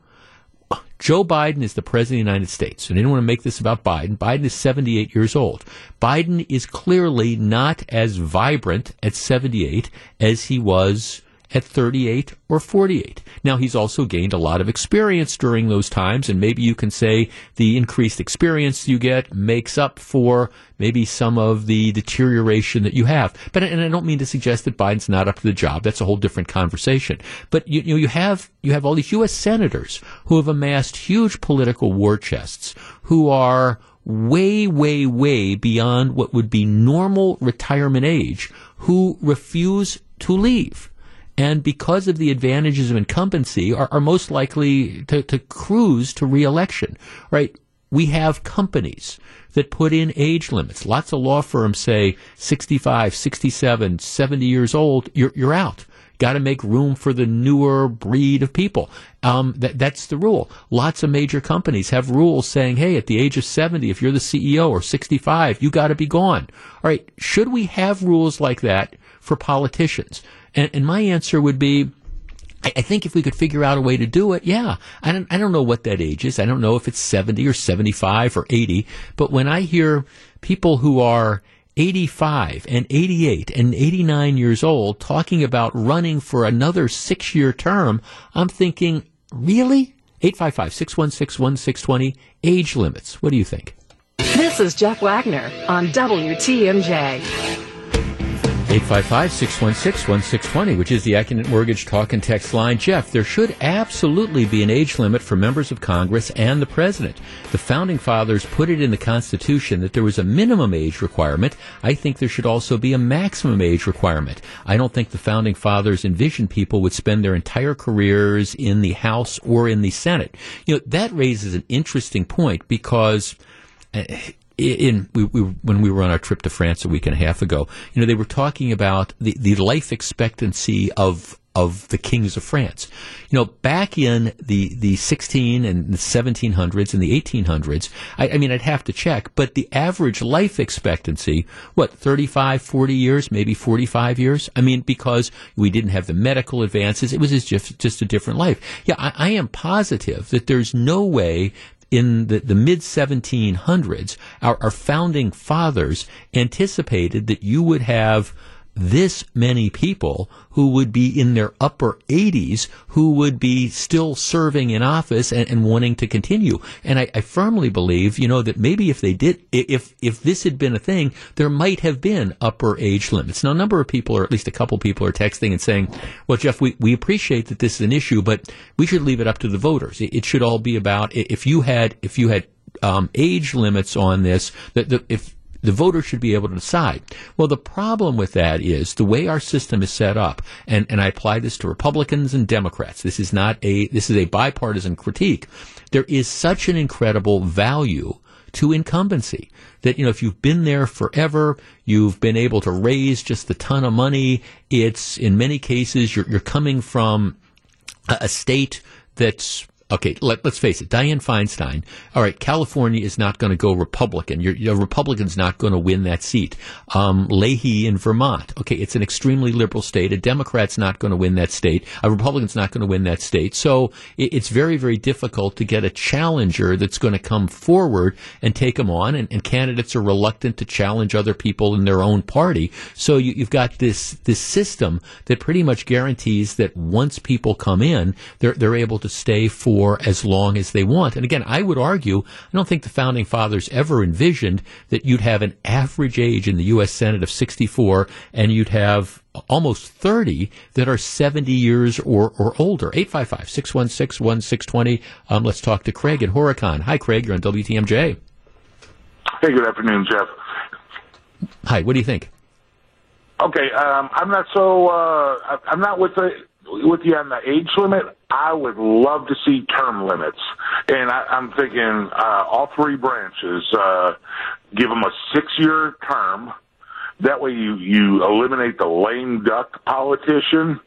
Joe Biden is the president of the United States. And I didn't want to make this about Biden. Biden is 78 years old. Biden is clearly not as vibrant at 78 as he was at 38 or 48. Now, he's also gained a lot of experience during those times, and maybe you can say the increased experience you get makes up for maybe some of the deterioration that you have. But, and I don't mean to suggest that Biden's not up to the job. That's a whole different conversation. But you, you know, you have, you have all these U.S. senators who have amassed huge political war chests, who are way, way, way beyond what would be normal retirement age, who refuse to leave and because of the advantages of incumbency, are, are most likely to, to cruise to reelection, right? We have companies that put in age limits. Lots of law firms say 65, 67, 70 years old, you're, you're out. Got to make room for the newer breed of people. Um, that, that's the rule. Lots of major companies have rules saying, hey, at the age of 70, if you're the CEO or 65, you got to be gone. All right. Should we have rules like that for politicians? And, and my answer would be, I, think if we could figure out a way to do it, yeah. I don't, I don't know what that age is. I don't know if it's 70 or 75 or 80. But when I hear people who are 85 and 88 and 89 years old talking about running for another six year term, I'm thinking, really? 855 616 1620, age limits. What do you think? This is Jeff Wagner on WTMJ. 855 616 1620, which is the Accunet Mortgage Talk and Text line. Jeff, there should absolutely be an age limit for members of Congress and the President. The Founding Fathers put it in the Constitution that there was a minimum age requirement. I think there should also be a maximum age requirement. I don't think the Founding Fathers envisioned people would spend their entire careers in the House or in the Senate. You know, that raises an interesting point because. Eh, In we, we, when we were on our trip to France a week and a half ago, you know, they were talking about the, the life expectancy of of the kings of France. You know, back in the, the 16 and the 1700s and the 1800s, I, I, mean, I'd have to check, but the average life expectancy, what, 35, 40 years, maybe 45 years? I mean, because we didn't have the medical advances, it was just, just a different life. Yeah, I, I am positive that there's no way in the, the mid 1700s, our, our founding fathers anticipated that you would have this many people who would be in their upper 80s who would be still serving in office and, and wanting to continue. And I, I, firmly believe, you know, that maybe if they did, if if this had been a thing, there might have been upper age limits. Now, a number of people, or at least a couple people, are texting and saying, "Well, Jeff, we, we appreciate that this is an issue, but we should leave it up to the voters. It, it should all be about if you had if you had um, age limits on this, that if the voter should be able to decide. Well, the problem with that is the way our system is set up, and, and I apply this to Republicans and Democrats. This is not a, this is a bipartisan critique. There is such an incredible value to incumbency that, you know, if you've been there forever, you've been able to raise just a ton of money. It's, in many cases, you're, you're coming from a, a state that's okay, let, us face it, Dianne Feinstein. All right, California is not going to go Republican. Your, your Republican's not going to win that seat. Um, Leahy in Vermont. Okay, it's an extremely liberal state. A Democrat's not going to win that state. A Republican's not going to win that state. So it, it's very, very difficult to get a challenger that's going to come forward and take them on. And, and, candidates are reluctant to challenge other people in their own party. So you, you've got this this system that pretty much guarantees that once people come in, they're they're able to stay for for as long as they want. And again, I would argue, I don't think the founding fathers ever envisioned that you'd have an average age in the U.S. Senate of 64 and you'd have almost 30 that are 70 years or, or older. 855 616 1620. Um, let's talk to Craig in Horicon. Hi, Craig. You're on WTMJ. Hey, good afternoon, Jeff. Hi, what do you think? Okay, um, I'm not so, uh, I'm not with the, with you on the age limit. I would love to see term limits, and I, I'm thinking uh, all three branches uh, give them a six-year term. That way, you you eliminate the lame duck politician.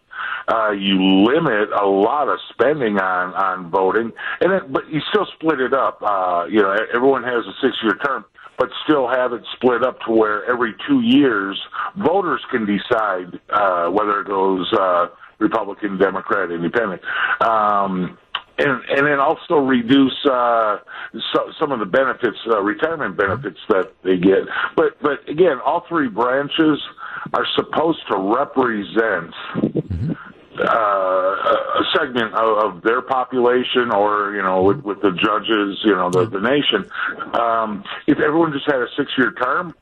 Uh, you limit a lot of spending on on voting, and then, but you still split it up. Uh, you know, everyone has a six-year term but still have it split up to where every two years voters can decide uh, whether it goes uh, Republican, Democrat, Independent. Um, and, and then also reduce uh, so, some of the benefits, uh, retirement benefits that they get. But but again, all three branches are supposed to represent uh, a segment of, of, their population, or you know, with, with the judges, you know, the, the nation. Um, if everyone just had a six-year term,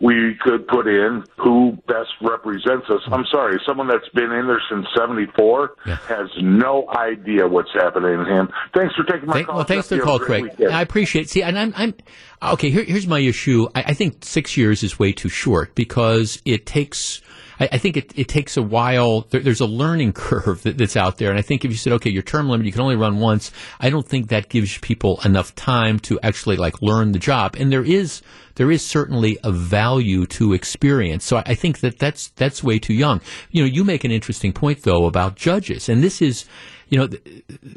we could put in who best represents us. I'm sorry, someone that's been in there since '74 yeah. has no idea what's happening to him. Thanks for taking my Thank, call. Well, thanks for the call, Craig. Weekend. I appreciate. it. See, and I'm, I'm okay. Here, here's my issue. I, I think six years is way too short because it takes I, I think it, it, takes a while. There, there's a learning [LAUGHS] curve that, that's out there, and I think if you said, okay, your term limit, you can only run once. I don't think that gives people enough time to actually like learn the job. And there is there is certainly a value to experience. So I, I think that that's that's way too young. You know, you make an interesting point though about judges, and this is you know,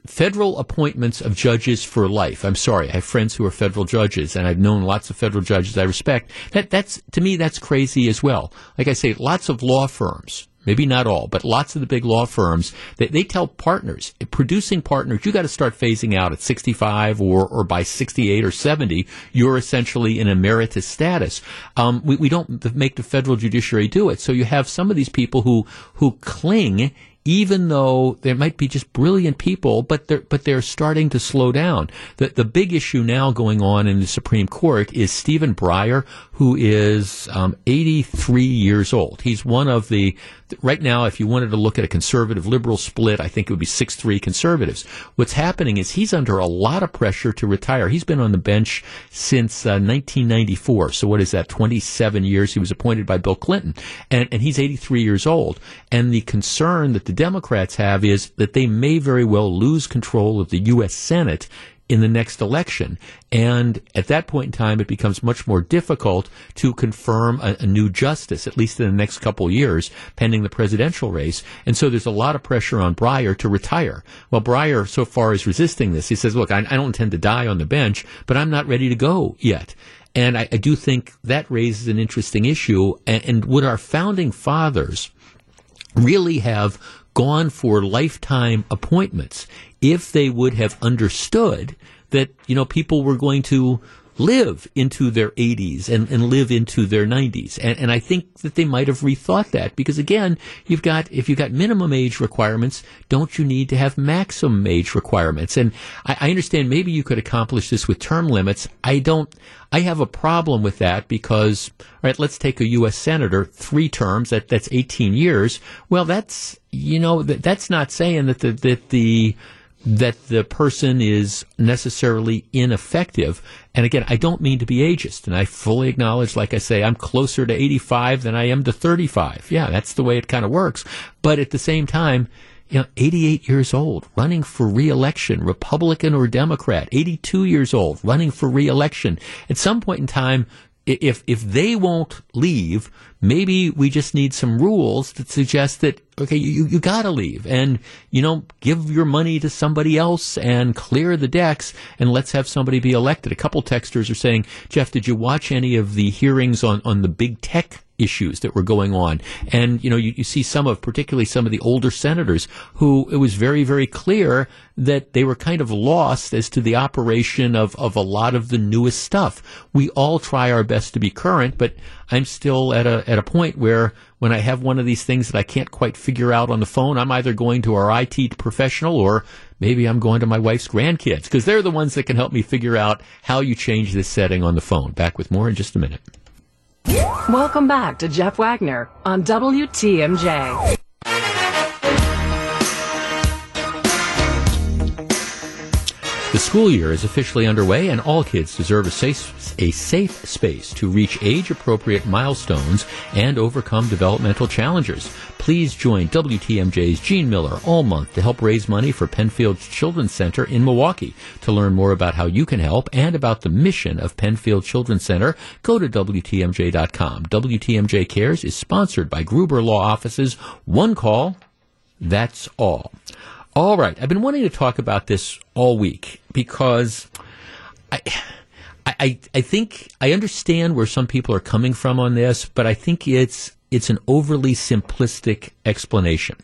federal appointments of judges for life. I'm sorry, I have friends who are federal judges, and I've known lots of federal judges I respect. That that's to me that's crazy as well. Like I say, lots of law firms maybe not all, but lots of the big law firms, they, they tell partners, producing partners, you got to start phasing out at 65 or, or by 68 or 70, you're essentially in emeritus status. Um, we, we don't make the federal judiciary do it. So you have some of these people who, who cling even though there might be just brilliant people, but they're but they're starting to slow down. The the big issue now going on in the Supreme Court is Stephen Breyer, who is um, 83 years old. He's one of the right now. If you wanted to look at a conservative liberal split, I think it would be six three conservatives. What's happening is he's under a lot of pressure to retire. He's been on the bench since uh, 1994. So what is that? 27 years. He was appointed by Bill Clinton, and and he's 83 years old. And the concern that the Democrats have is that they may very well lose control of the U.S. Senate in the next election. And at that point in time, it becomes much more difficult to confirm a, a new justice, at least in the next couple years, pending the presidential race. And so there's a lot of pressure on Breyer to retire. Well, Breyer so far is resisting this. He says, look, I, I don't intend to die on the bench, but I'm not ready to go yet. And I, I do think that raises an interesting issue. And, and would our founding fathers really have gone for lifetime appointments if they would have understood that, you know, people were going to live into their 80s and, and live into their 90s. And, and I think that they might have rethought that because again, you've got, if you've got minimum age requirements, don't you need to have maximum age requirements? And I, I understand maybe you could accomplish this with term limits. I don't, I have a problem with that because, all right, let's take a U.S. senator, three terms, that, that's 18 years. Well, that's, you know, that, that's not saying that the, that the, that the person is necessarily ineffective. And again, I don't mean to be ageist, and I fully acknowledge, like I say, I'm closer to 85 than I am to 35. Yeah, that's the way it kind of works. But at the same time, you know, 88 years old, running for reelection, Republican or Democrat, 82 years old, running for reelection. At some point in time, if if they won't leave, maybe we just need some rules that suggest that okay, you you gotta leave, and you know, give your money to somebody else and clear the decks, and let's have somebody be elected. A couple texters are saying, Jeff, did you watch any of the hearings on on the big tech issues that were going on. And, you know, you, you, see some of, particularly some of the older senators who it was very, very clear that they were kind of lost as to the operation of, of a lot of the newest stuff. We all try our best to be current, but I'm still at a, at a point where when I have one of these things that I can't quite figure out on the phone, I'm either going to our IT professional or maybe I'm going to my wife's grandkids because they're the ones that can help me figure out how you change this setting on the phone. Back with more in just a minute. Welcome back to Jeff Wagner on WTMJ. School year is officially underway, and all kids deserve a safe, a safe space to reach age appropriate milestones and overcome developmental challenges. Please join WTMJ's Gene Mueller all month to help raise money for Penfield Children's Center in Milwaukee. To learn more about how you can help and about the mission of Penfield Children's Center, go to WTMJ.com. WTMJ Cares is sponsored by Gruber Law Offices. One call, that's all. All right. I've been wanting to talk about this all week because I, I, I think I understand where some people are coming from on this, but I think it's it's an overly simplistic explanation.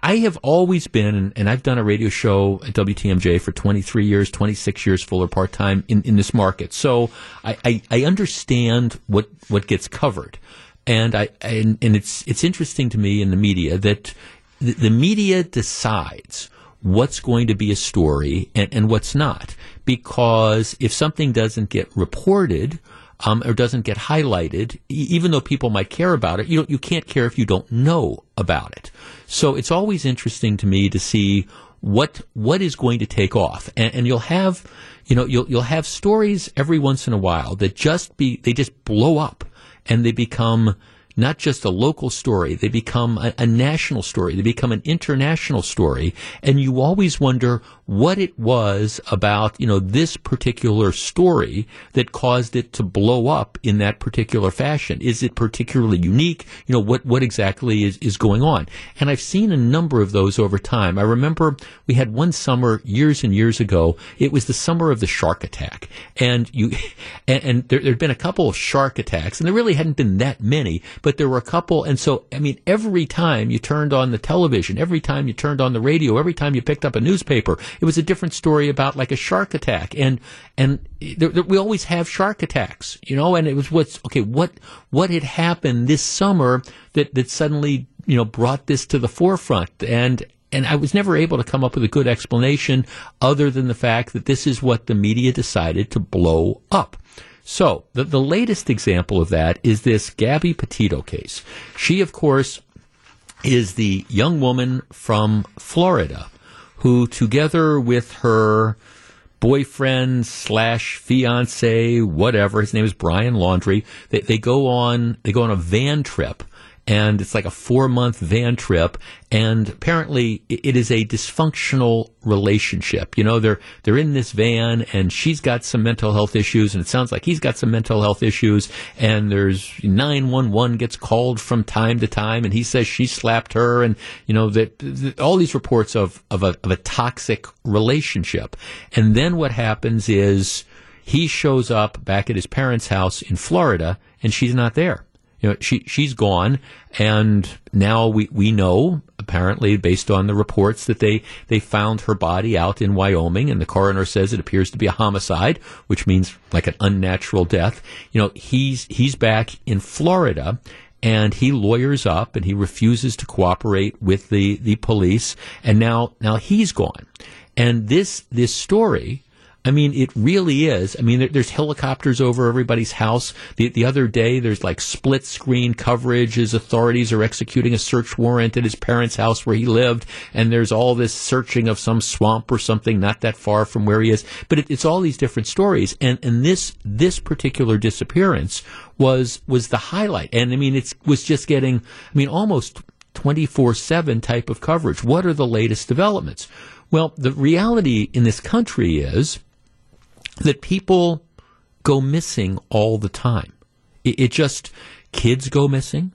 I have always been, and I've done a radio show at WTMJ for 23 years, 26 years full or part time in, in this market. So I, I, I, understand what, what gets covered. And I, and, and it's, it's interesting to me in the media that the, the media decides what's going to be a story and, and what's not. Because if something doesn't get reported, um, or doesn't get highlighted, even though people might care about it, you you can't care if you don't know about it. So it's always interesting to me to see what what is going to take off, and, and you'll have you know you'll you'll have stories every once in a while that just be they just blow up and they become not just a local story. They become a, a, national story. They become an international story. And you always wonder, what it was about, you know, this particular story that caused it to blow up in that particular fashion. Is it particularly unique? You know, what, what exactly is, is going on? And I've seen a number of those over time. I remember we had one summer years and years ago. It was the summer of the shark attack. And you, [LAUGHS] and, and there, there'd been a couple of shark attacks and there really hadn't been that many, but there were a couple. And so, I mean, every time you turned on the television, every time you turned on the radio, every time you picked up a newspaper, it was a different story about like a shark attack. And, and there, there, we always have shark attacks, you know, and it was what's, okay, what, what had happened this summer that, that suddenly, you know, brought this to the forefront? And, and I was never able to come up with a good explanation other than the fact that this is what the media decided to blow up. So, the, the latest example of that is this Gabby Petito case. She, of course, is the young woman from Florida who, together with her boyfriend slash fiance, whatever, his name is Brian Laundrie, they, they go on they go on a van trip and it's like a four month van trip. And apparently, it is a dysfunctional relationship. You know, they're they're in this van, and she's got some mental health issues, and it sounds like he's got some mental health issues. And there's nine one one gets called from time to time, and he says she slapped her, and you know that, all these reports of of a, of a toxic relationship. And then what happens is he shows up back at his parents' house in Florida, and she's not there you know, she she's gone, and now we we know apparently based on the reports that they they found her body out in Wyoming, and the coroner says it appears to be a homicide, which means like an unnatural death. You know, he's he's back in Florida. And he lawyers up and he refuses to cooperate with the, the police. And now, now he's gone. And this, this story, I mean, it really is. I mean, there, there's helicopters over everybody's house. The, the other day, there's like split screen coverage as authorities are executing a search warrant at his parents' house where he lived, and there's all this searching of some swamp or something not that far from where he is. But it, it's all these different stories, and and this this particular disappearance was was the highlight. And I mean, it was just getting. I mean, almost 24 7 type of coverage. What are the latest developments? Well, the reality in this country is that people go missing all the time. It, it just, kids go missing,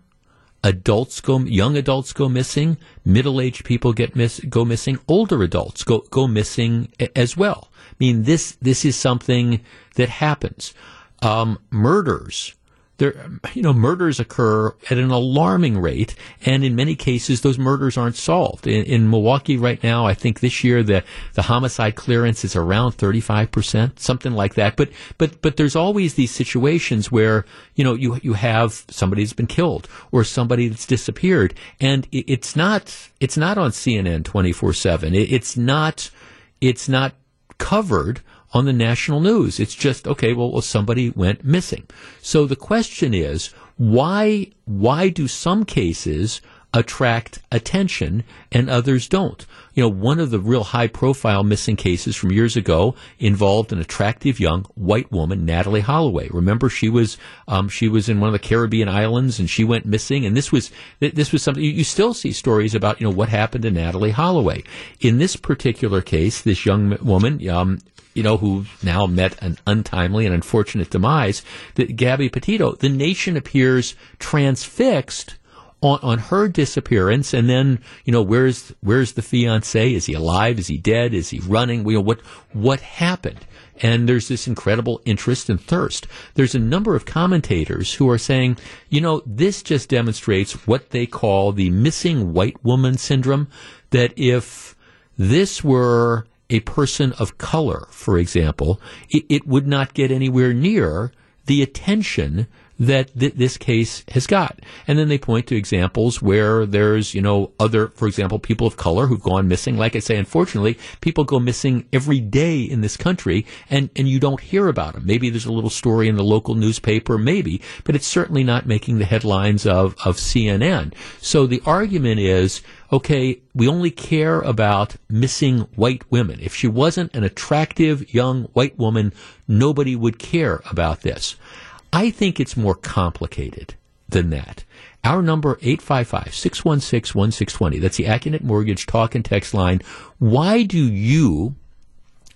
adults go, young adults go missing, middle-aged people get miss, go missing, older adults go, go missing as well. I mean, this, this is something that happens. Um, murders there, you know, murders occur at an alarming rate, and in many cases, those murders aren't solved. In, in Milwaukee right now, I think this year the the homicide clearance is around thirty five percent, something like that. But but but there's always these situations where you know you you have somebody that's been killed or somebody that's disappeared, and it, it's not it's not on CNN twenty four seven. It's not it's not covered on the national news. It's just, okay, well, well, somebody went missing. So the question is, why, why do some cases attract attention and others don't. You know, one of the real high profile missing cases from years ago involved an attractive young white woman, Natalee Holloway. Remember, she was, um, she was in one of the Caribbean islands and she went missing. And this was, this was something you still see stories about, you know, what happened to Natalee Holloway. In this particular case, this young woman, um, you know, who now met an untimely and unfortunate demise, that Gabby Petito, the nation appears transfixed on, on her disappearance, and then you know where's where's the fiance? Is he alive? Is he dead? Is he running? You know, what what happened? And there's this incredible interest and thirst. There's a number of commentators who are saying, you know, this just demonstrates what they call the missing white woman syndrome. That if this were a person of color, for example, it, it would not get anywhere near the attention that th- this case has got. And then they point to examples where there's, you know, other, for example, people of color who've gone missing. Like I say, unfortunately, people go missing every day in this country and, and you don't hear about them. Maybe there's a little story in the local newspaper, maybe, but it's certainly not making the headlines of, of CNN. So the argument is, okay, we only care about missing white women. If she wasn't an attractive young white woman, nobody would care about this. I think it's more complicated than that. Our number 855-616-1620. That's the Accunet Mortgage talk and text line. Why do you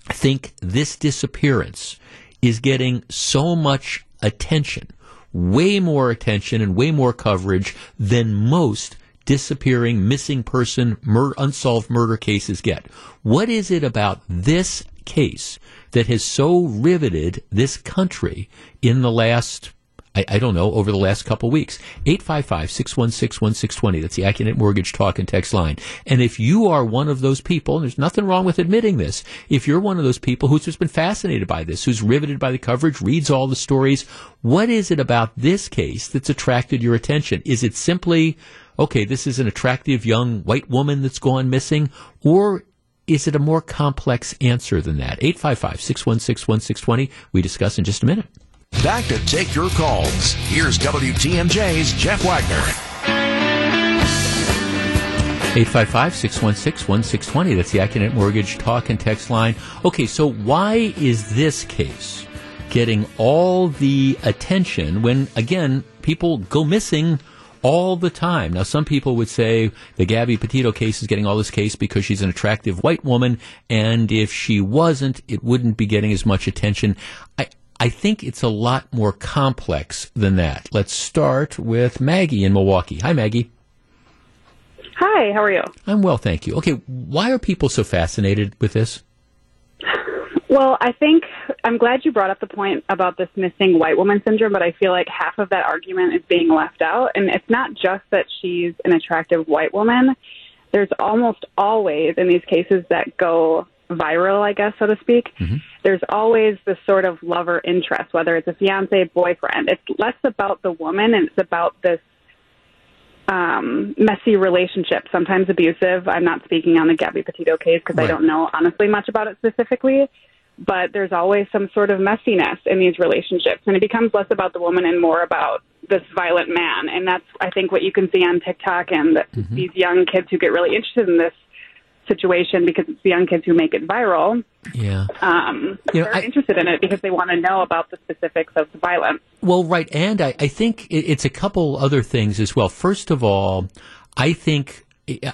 think this disappearance is getting so much attention, way more attention and way more coverage than most disappearing, missing person, mur- unsolved murder cases get. What is it about this case that has so riveted this country in the last I, I, don't know, over the last couple weeks. 855-616-1620. That's the Accunet Mortgage Talk and Text line. And if you are one of those people, and there's nothing wrong with admitting this, if you're one of those people who's just been fascinated by this, who's riveted by the coverage, reads all the stories, what is it about this case that's attracted your attention? Is it simply, okay, this is an attractive young white woman that's gone missing, or is it a more complex answer than that? 855 616 1620. We discuss in just a minute. Back to take your calls. Here's WTMJ's Jeff Wagner. 855-616-1620. That's the Accunet Mortgage talk and text line. Okay, so why is this case getting all the attention when, again, people go missing all the time. Now, some people would say the Gabby Petito case is getting all this case because she's an attractive white woman, and if she wasn't, it wouldn't be getting as much attention. I, I think it's a lot more complex than that. Let's start with Maggie in Milwaukee. Hi, Maggie. Hi, how are you? I'm well, thank you. Okay, why are people so fascinated with this? Well, I think I'm glad you brought up the point about this missing white woman syndrome, but I feel like half of that argument is being left out. And it's not just that she's an attractive white woman. There's almost always, in these cases that go viral, I guess, so to speak, mm-hmm. there's always this sort of lover interest, whether it's a fiance, boyfriend. It's less about the woman and it's about this um, messy relationship, sometimes abusive. I'm not speaking on the Gabby Petito case because right. I don't know honestly much about it specifically but there's always some sort of messiness in these relationships and it becomes less about the woman and more about this violent man and that's i think what you can see on tiktok and mm-hmm. these young kids who get really interested in this situation because it's the young kids who make it viral yeah. um you know, they're I, interested in it because they want to know about the specifics of the violence. Well right and i, I think it's a couple other things as well. First of all i think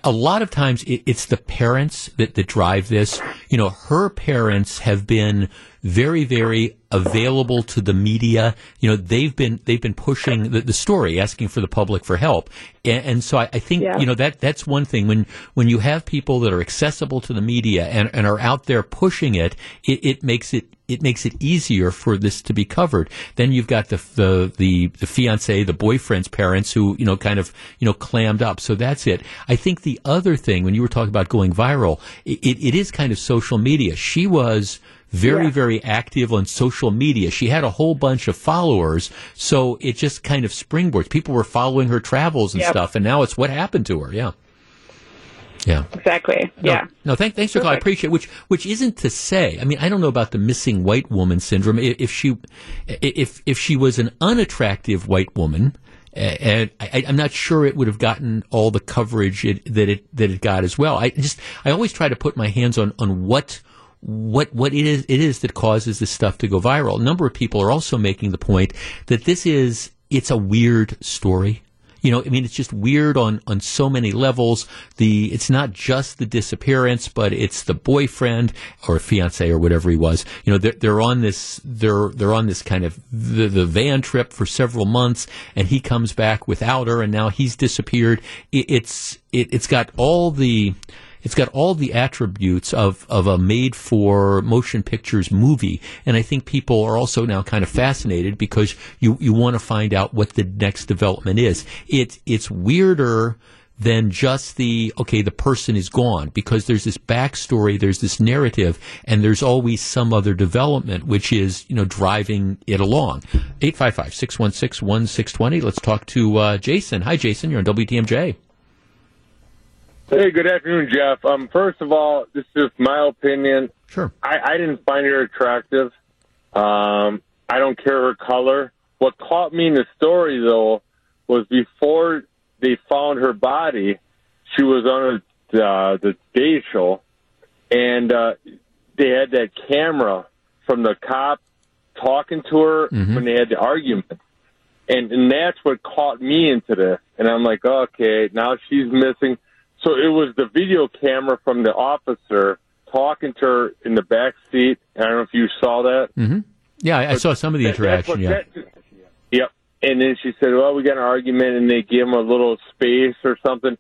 a lot of times it, it's the parents that, that drive this. You know, her parents have been very, very available to the media. You know, they've been they've been pushing the, the story, asking for the public for help, and, and so I, I think yeah. you know that that's one thing when when you have people that are accessible to the media and, and are out there pushing it, it, it makes it it makes it easier for this to be covered. Then you've got the the the, the fiance, the boyfriend's parents who you know kind of you know clammed up. So that's it. I think the other thing when you were talking about going viral, it, it is kind of social media. She was very, yeah. very active on social media. She had a whole bunch of followers, so it just kind of springboards. People were following her travels and yep. stuff, and now it's what happened to her. Yeah. Yeah. Exactly. No, yeah. No, thank, thanks for calling. I appreciate it. Which, which isn't to say, I mean, I don't know about the missing white woman syndrome. If she, if, if she was an unattractive white woman, and I, am not sure it would have gotten all the coverage it, that it that it got as well. I just I always try to put my hands on on what what what it is it is that causes this stuff to go viral. A number of people are also making the point that this is it's a weird story. You know, I mean, it's just weird on, on so many levels. The, it's not just the disappearance, but it's the boyfriend or fiance or whatever he was. You know, they're, they're on this, they're, they're on this kind of the, the van trip for several months and he comes back without her and now he's disappeared. It, it's, it, it's got all the, it's got all the attributes of, of a made for motion pictures movie. And I think people are also now kind of fascinated because you, you want to find out what the next development is. It, it's weirder than just the okay the person is gone because there's this backstory there's this narrative and there's always some other development which is you know driving it along 855-616-1620 let's talk to uh, jason hi jason you're on wtmj Hey, good afternoon, Jeff. Um, first of all, this is just my opinion. Sure. I, I didn't find her attractive. Um, I don't care her color. What caught me in the story, though, was before they found her body, she was on a, uh, the Day Show, and uh, they had that camera from the cop talking to her mm-hmm. when they had the argument. And, and that's what caught me into this. And I'm like, okay, now she's missing – so it was the video camera from the officer talking to her in the back seat. I don't know if you saw that. Mm-hmm. Yeah, I, I saw some of the interaction. yeah. That, yep. And then she said, "Well, we got an argument," and they give him a little space or something.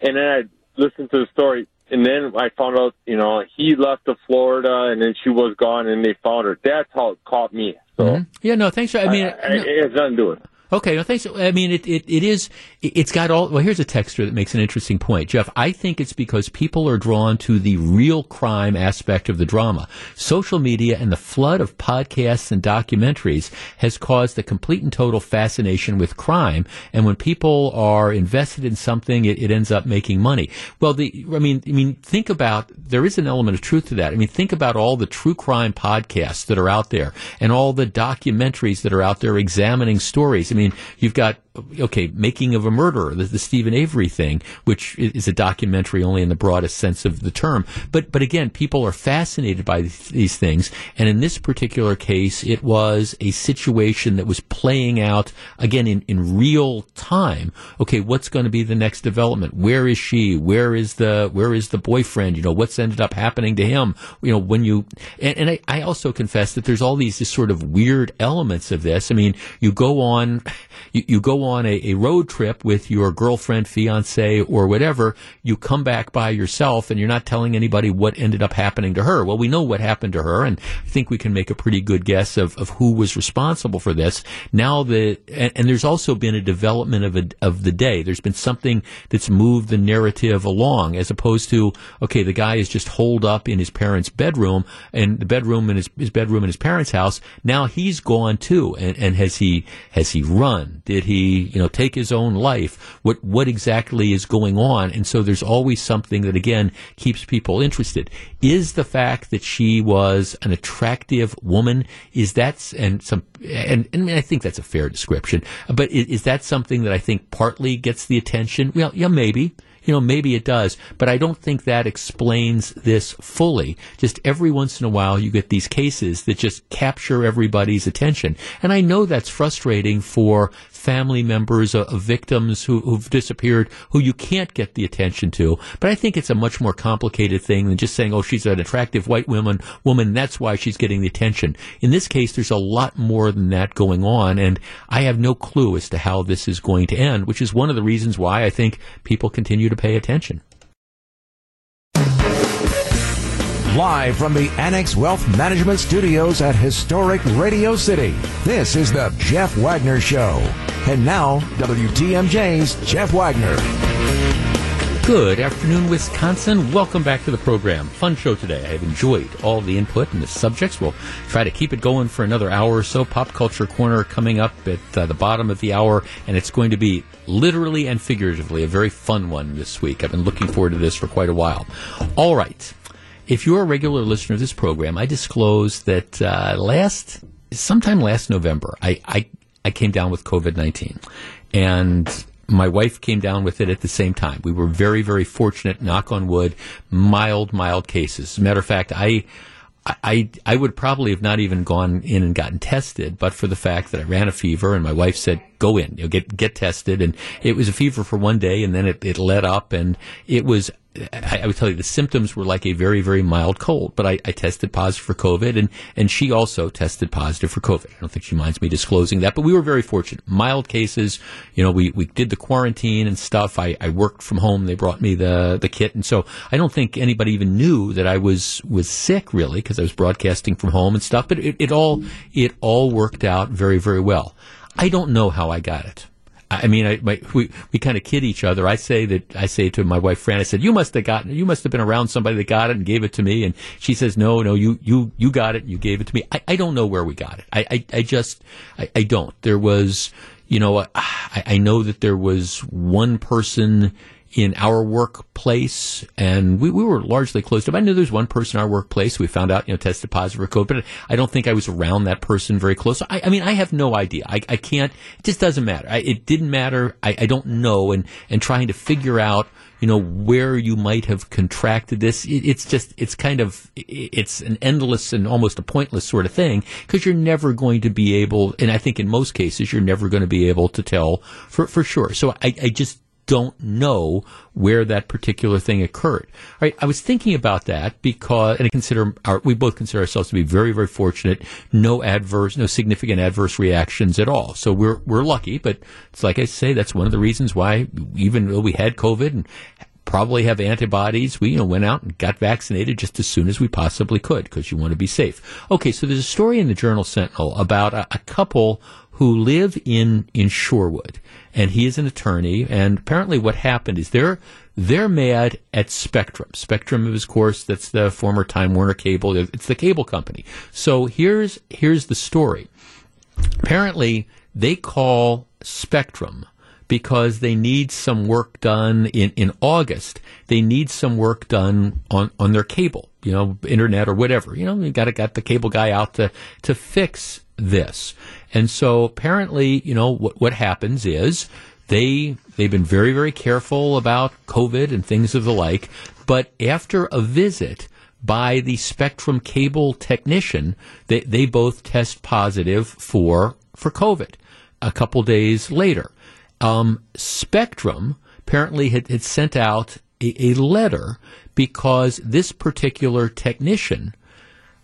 And then I listened to the story, and then I found out, you know, he left to Florida, and then she was gone, and they found her. That's how it caught me. So mm-hmm. yeah, no, thanks. For, I mean, I, I, no. it has nothing to do with it. Okay, well, thanks. I mean, it, it, it is, it's got all, well, here's a texture that makes an interesting point. Jeff, I think it's because people are drawn to the real crime aspect of the drama. Social media and the flood of podcasts and documentaries has caused a complete and total fascination with crime. And when people are invested in something, it, it ends up making money. Well, the, I mean, I mean, think about, there is an element of truth to that. I mean, think about all the true crime podcasts that are out there and all the documentaries that are out there examining stories. I mean, mean, you've got okay, making of a murderer, the, the Steven Avery thing, which is a documentary only in the broadest sense of the term. But but again, people are fascinated by these things, and in this particular case, it was a situation that was playing out again in, in real time. Okay, what's going to be the next development? Where is she? Where is the where is the boyfriend? You know, what's ended up happening to him? You know, when you and, and I, I also confess that there's all these sort of weird elements of this. I mean, you go on, [LAUGHS] you, you go a, a road trip with your girlfriend, fiance, or whatever, you come back by yourself and you're not telling anybody what ended up happening to her. Well, we know what happened to her, and I think we can make a pretty good guess of, of who was responsible for this. Now the and, and there's also been a development of a, of the day. There's been something that's moved the narrative along, as opposed to okay, the guy is just holed up in his parents' bedroom and the bedroom in his, his bedroom in his parents' house. Now he's gone too, and, and has he has he run? Did he you know, take his own life? What, what exactly is going on? And so there's always something that, again, keeps people interested. Is the fact that she was an attractive woman, is that, and some, and, and I think that's a fair description, but is, is that something that I think partly gets the attention? Well, yeah, maybe you know, maybe it does, but I don't think that explains this fully. Just every once in a while, you get these cases that just capture everybody's attention. And I know that's frustrating for family members uh, of, victims who, who've disappeared who you can't get the attention to. But I think it's a much more complicated thing than just saying, oh, she's an attractive white woman, woman, that's why she's getting the attention. In this case, there's a lot more than that going on, and I have no clue as to how this is going to end, which is one of the reasons why I think people continue to pay attention. Live from the Annex Wealth Management Studios at historic Radio City, this is the Jeff Wagner Show. And now, WTMJ's Jeff Wagner. Good afternoon, Wisconsin. Welcome back to the program. Fun show today. I have enjoyed all the input and the subjects. We'll try to keep it going for another hour or so. Pop Culture Corner coming up at uh, the bottom of the hour, and it's going to be literally and figuratively a very fun one this week. I've been looking forward to this for quite a while. All right. If you're a regular listener of this program, I disclosed that uh, last, sometime last November, I, I, I came down with COVID 19. And my wife came down with it at the same time. We were very, very fortunate, knock on wood, mild, mild cases. As a matter of fact, I, I, I would probably have not even gone in and gotten tested, but for the fact that I ran a fever and my wife said, go in, you know, get, get tested. And it was a fever for one day and then it, it let up and it was I, I, would tell you the symptoms were like a very, very mild cold, but I, I, tested positive for COVID and, and she also tested positive for COVID. I don't think she minds me disclosing that, but we were very fortunate. Mild cases, you know, we, we did the quarantine and stuff. I, I worked from home. They brought me the, the kit. And so I don't think anybody even knew that I was, was sick really because I was broadcasting from home and stuff, but it, it all, it all worked out very, very well. I don't know how I got it. I mean, I, my, we we kind of kid each other. I say that I say to my wife Fran, I said, "You must have gotten, you must have been around somebody that got it and gave it to me." And she says, "No, no, you you you got it. and You gave it to me." I, I don't know where we got it. I I, I just I, I don't. There was, you know, I, I know that there was one person in our workplace, and we, we were largely closed up. I knew there was one person in our workplace we found out, you know, tested positive for COVID, but I don't think I was around that person very close. I, I mean, I have no idea. I, I can't, it just doesn't matter. I, it didn't matter. I, I don't know. And, and trying to figure out, you know, where you might have contracted this, it, it's just, it's kind of, it's an endless and almost a pointless sort of thing because you're never going to be able, and I think in most cases, you're never going to be able to tell for, for sure. So I, I just, don't know where that particular thing occurred. All right, I was thinking about that because, and I consider our, we both consider ourselves to be very, very fortunate. No adverse, no significant adverse reactions at all. So we're we're lucky, but it's like I say, that's one of the reasons why, even though we had COVID and probably have antibodies. We you know went out and got vaccinated just as soon as we possibly could because you want to be safe. Okay, so there's a story in the Journal Sentinel about a, a couple who live in in Shorewood, and he is an attorney. And apparently, what happened is they're they're mad at Spectrum. Spectrum, of course, that's the former Time Warner Cable. It's the cable company. So here's here's the story. Apparently, they call Spectrum because they need some work done in, in August. They need some work done on, on their cable, you know, internet or whatever. You know, you got to got the cable guy out to, to fix this. And so apparently, you know, what, what happens is they, they've been very, very careful about COVID and things of the like. But after a visit, by the Spectrum cable technician, they, they both test positive for for COVID. A couple days later, um, Spectrum apparently had, had sent out a, a letter because this particular technician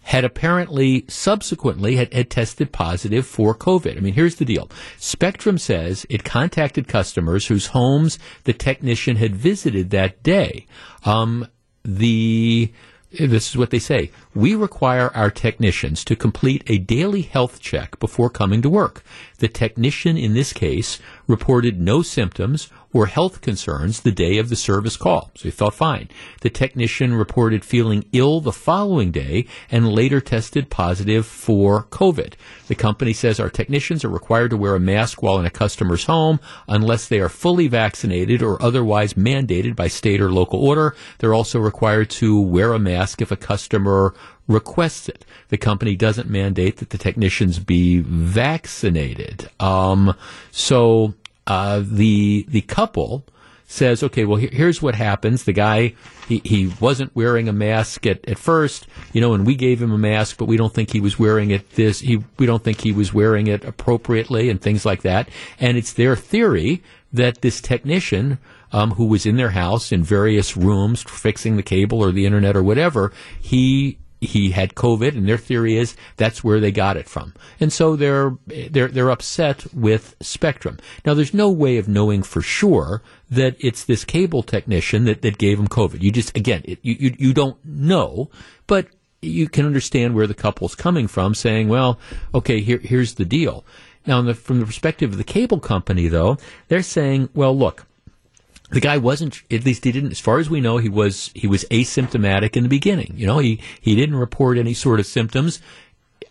had apparently subsequently had, had, tested positive for COVID. I mean, here's the deal. Spectrum says it contacted customers whose homes the technician had visited that day. Um, the this is what they say. We require our technicians to complete a daily health check before coming to work. The technician in this case reported no symptoms or health concerns the day of the service call, so he felt fine. The technician reported feeling ill the following day and later tested positive for COVID. The company says our technicians are required to wear a mask while in a customer's home unless they are fully vaccinated or otherwise mandated by state or local order. They're also required to wear a mask if a customer requests it. The company doesn't mandate that the technicians be vaccinated. Um, so uh, the the couple says, okay, well, here's what happens. The guy, he, he wasn't wearing a mask at, at first, you know, and we gave him a mask, but we don't think he was wearing it this, he, we don't think he was wearing it appropriately and things like that. And it's their theory that this technician, um, who was in their house in various rooms fixing the cable or the internet or whatever, he he had COVID, and their theory is that's where they got it from, and so they're they're they're upset with Spectrum. Now, there's no way of knowing for sure that it's this cable technician that, that gave him COVID. You just again, it, you, you you don't know, but you can understand where the couple's coming from, saying, "Well, okay, here here's the deal." Now, the, from the perspective of the cable company, though, they're saying, "Well, look." The guy wasn't at least he didn't as far as we know he was he was asymptomatic in the beginning. You know he he didn't report any sort of symptoms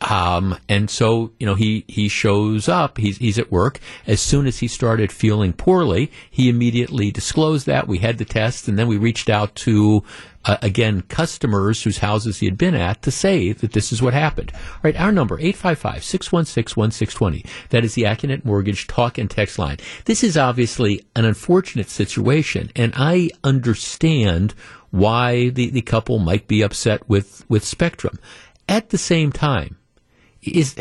um, and so, you know, he, he shows up, he's, he's at work. As soon as he started feeling poorly, he immediately disclosed that. We had the test, and then we reached out to, uh, again, customers whose houses he had been at to say that this is what happened. All right, our number, 855-616-1620. That is the Accunet Mortgage talk and text line. This is obviously an unfortunate situation, and I understand why the, the couple might be upset with, with Spectrum. At the same time, is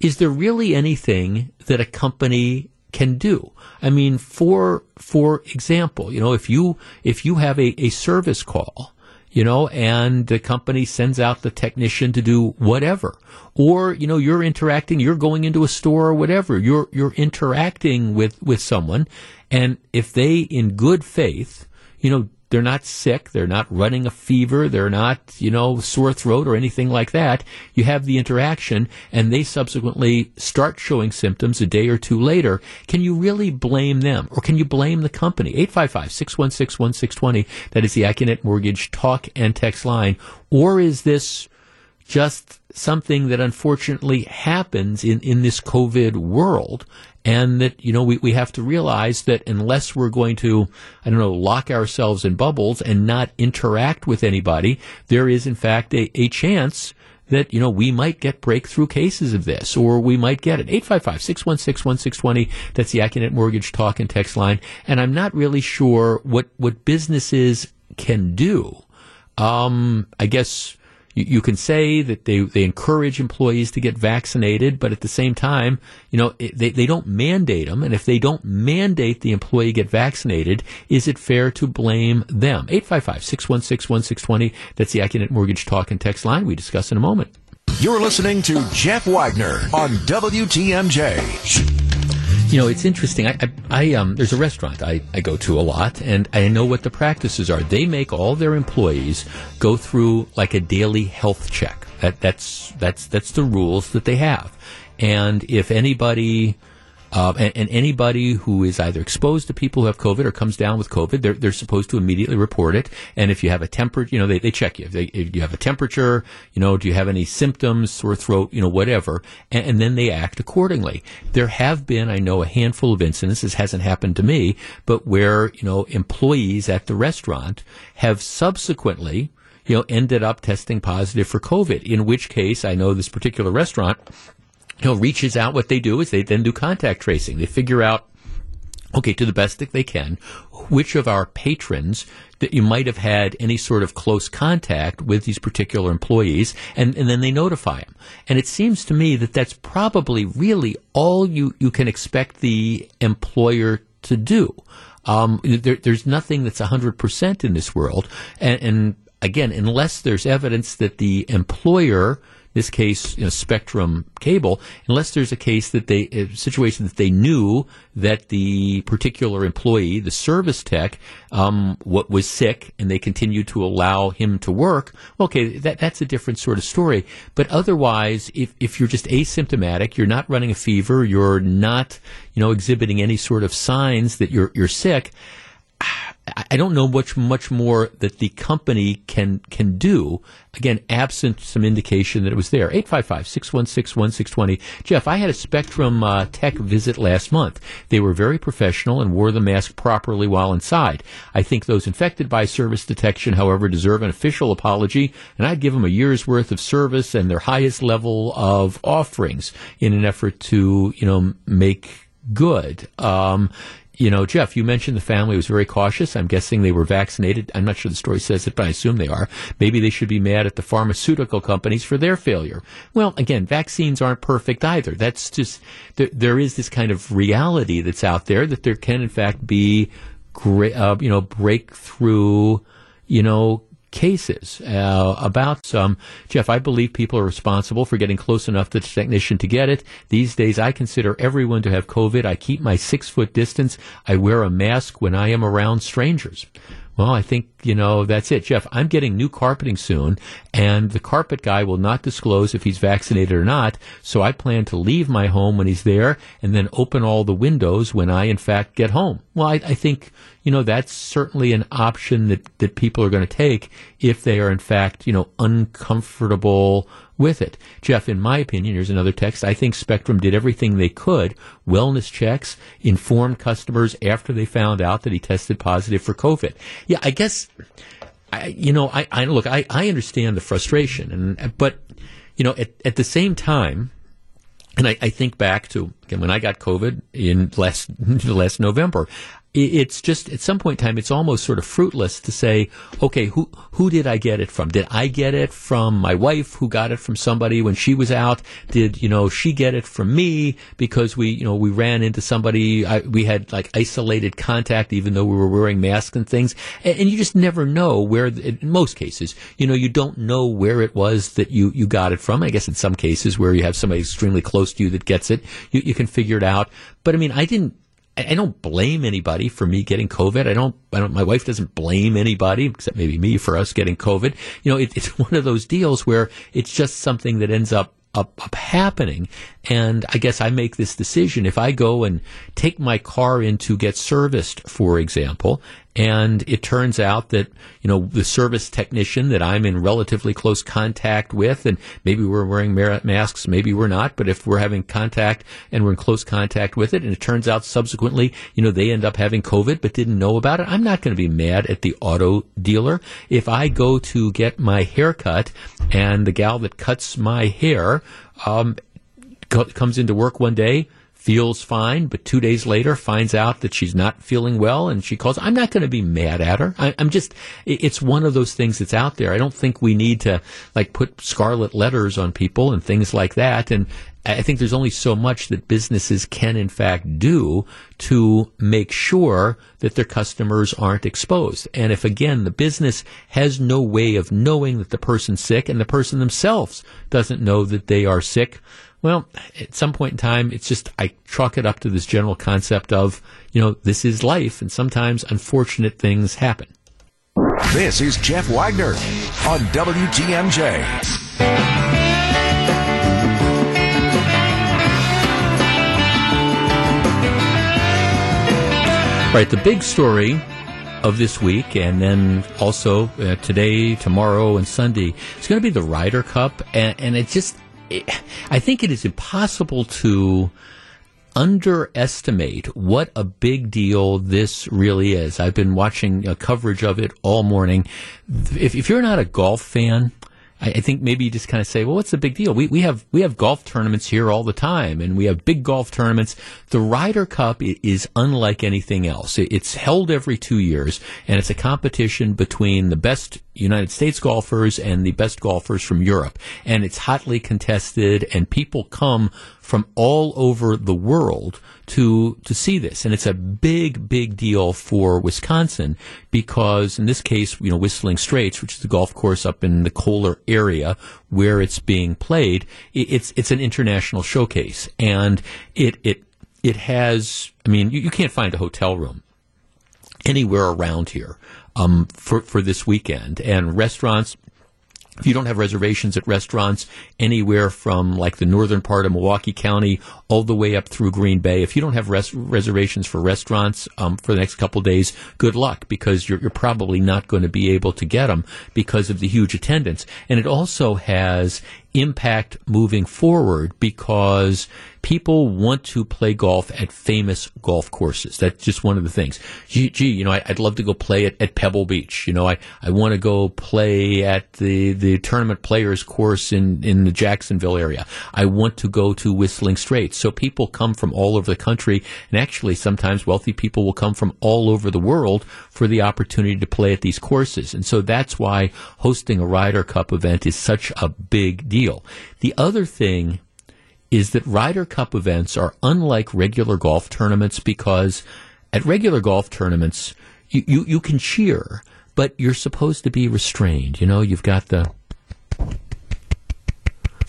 is there really anything that a company can do? I mean, for for example, you know, if you if you have a, a service call, you know, and the company sends out the technician to do whatever, or you know, you're interacting, you're going into a store or whatever, you're you're interacting with with someone, and if they, in good faith, you know, they're not sick. They're not running a fever. They're not, you know, sore throat or anything like that. You have the interaction and they subsequently start showing symptoms a day or two later. Can you really blame them or can you blame the company? 855-616-1620. That is the Accunet Mortgage talk and text line. Or is this just something that unfortunately happens in, in this COVID world and that you know we, we have to realize that unless we're going to I don't know lock ourselves in bubbles and not interact with anybody, there is in fact a, a chance that you know we might get breakthrough cases of this, or we might get it. 855-616-1620. That's the Accunet Mortgage talk and text line. And I'm not really sure what what businesses can do. Um, I guess you, you, can say that they, they encourage employees to get vaccinated, but at the same time, you know, it, they, they don't mandate them. And if they don't mandate the employee get vaccinated, is it fair to blame them? 855-616-1620. That's the Accunet Mortgage Talk and Text line. We discuss in a moment. You're listening to Jeff Wagner on WTMJ. You know, it's interesting. I, I, I, um, there's a restaurant I, I go to a lot, and I know what the practices are. They make all their employees go through like a daily health check. That, that's that's that's the rules that they have. And if anybody uh, and, and, anybody who is either exposed to people who have COVID or comes down with COVID, they're, they're supposed to immediately report it. And if you have a temperature, you know, they, they check you. If, they, if, you have a temperature, you know, do you have any symptoms, sore throat, you know, whatever, and, and, then they act accordingly. There have been, I know, a handful of incidents. This hasn't happened to me, but where you know employees at the restaurant have subsequently you know, ended up testing positive for COVID. In which case, I know this particular restaurant know, reaches out. What they do is they then do contact tracing. They figure out, okay, to the best that they can, which of our patrons that you might have had any sort of close contact with these particular employees, and, and then they notify them. And it seems to me that that's probably really all you, you can expect the employer to do. Um, there, there's nothing that's 100% in this world. And, and again, unless there's evidence that the employer this case, you know, Spectrum Cable, unless there's a case that they, a situation that they knew that the particular employee, the service tech, um, what was sick, and they continued to allow him to work. Okay, that that's a different sort of story. But otherwise, if if you're just asymptomatic, you're not running a fever, you're not, you know, exhibiting any sort of signs that you're you're sick I don't know much much more that the company can can do. Again, absent some indication that it was there. 855-616-1620. Jeff, I had a Spectrum uh, Tech visit last month. They were very professional and wore the mask properly while inside. I think those infected by service detection, however, deserve an official apology, and I'd give them a year's worth of service and their highest level of offerings in an effort to, you know, make good. Um, you know, Jeff, you mentioned the family was very cautious. I'm guessing they were vaccinated. I'm not sure the story says it, but I assume they are. Maybe they should be mad at the pharmaceutical companies for their failure. Well, again, vaccines aren't perfect either. That's just, there, there is this kind of reality that's out there that there can, in fact, be great, uh, you know, breakthrough, you know, cases uh, about some. Jeff, I believe people are responsible for getting close enough to the technician to get it. These days, I consider everyone to have COVID. I keep my six foot distance. I wear a mask when I am around strangers. Well, I think, you know, that's it. Jeff, I'm getting new carpeting soon, and the carpet guy will not disclose if he's vaccinated or not, so I plan to leave my home when he's there and then open all the windows when I, in fact, get home. Well, I, I think, you know, that's certainly an option that, that people are going to take if they are, in fact, you know, uncomfortable with it. Jeff, in my opinion, here's another text. I think Spectrum did everything they could. Wellness checks, informed customers after they found out that he tested positive for COVID. Yeah, I guess, I, you know, I, I look, I, I understand the frustration, and but you know, at, at the same time, and I, I, think back to again when I got COVID in last [LAUGHS] last November it's just at some point in time, it's almost sort of fruitless to say, okay, who who did I get it from? Did I get it from my wife, who got it from somebody when she was out? Did you know she get it from me because we you know we ran into somebody? I, we had like isolated contact, even though we were wearing masks and things. And, and you just never know where. In most cases, you know, you don't know where it was that you you got it from. I guess in some cases where you have somebody extremely close to you that gets it, you, you can figure it out. But I mean, I didn't I don't blame anybody for me getting COVID. I don't, I don't, my wife doesn't blame anybody except maybe me for us getting COVID. You know, it, it's [LAUGHS] one of those deals where it's just something that ends up up, up, happening. And I guess I make this decision. If I go and take my car in to get serviced, for example, and it turns out that, you know, the service technician that I'm in relatively close contact with, and maybe we're wearing masks, maybe we're not, but if we're having contact and we're in close contact with it, and it turns out subsequently, you know, they end up having COVID but didn't know about it, I'm not going to be mad at the auto dealer. If I go to get my hair cut and the gal that cuts my hair, um, comes into work one day, feels fine, but two days later finds out that she's not feeling well and she calls. I'm not going to be mad at her. I, am just, it's one of those things that's out there. I don't think we need to like put scarlet letters on people and things like that. And I think there's only so much that businesses can in fact do to make sure that their customers aren't exposed. And if again, the business has no way of knowing that the person's sick and the person themselves doesn't know that they are sick, well, at some point in time, it's just, I chalk it up to this general concept of, you know, this is life, and sometimes unfortunate things happen. This is Jeff Wagner on WTMJ. Right, the big story of this week, and then also uh, today, tomorrow, and Sunday, it's going to be the Ryder Cup, and, and it just I think it is impossible to underestimate what a big deal this really is. I've been watching uh, coverage of it all morning. If, if you're not a golf fan, I, I think maybe you just kind of say, well, what's the big deal? We, we have, we have golf tournaments here all the time and we have big golf tournaments. The Ryder Cup is unlike anything else. It's held every two years and it's a competition between the best United States golfers and the best golfers from Europe. And it's hotly contested and people come from all over the world to to see this, and it's a big, big deal for Wisconsin because in this case, you know, Whistling Straits, which is the golf course up in the Kohler area where it's being played, it's it's an international showcase, and it it it has. I mean, you, you can't find a hotel room anywhere around here um, for for this weekend, and restaurants if you don't have reservations at restaurants anywhere from like the northern part of Milwaukee County all the way up through Green Bay, if you don't have res- reservations for restaurants um, for the next couple days, good luck because you're, you're probably not going to be able to get them because of the huge attendance. And it also has impact moving forward because people want to play golf at famous golf courses. That's just one of the things. Gee, gee you know, I, would love to go play at, at Pebble Beach. You know, I, I want to go play at the, the tournament players course in, in the Jacksonville area. I want to go to Whistling Straits. So people come from all over the country and actually sometimes wealthy people will come from all over the world for the opportunity to play at these courses. And so that's why hosting a Ryder Cup event is such a big deal. The other thing is that Ryder Cup events are unlike regular golf tournaments because at regular golf tournaments, you, you, you can cheer, but you're supposed to be restrained. You know, you've got the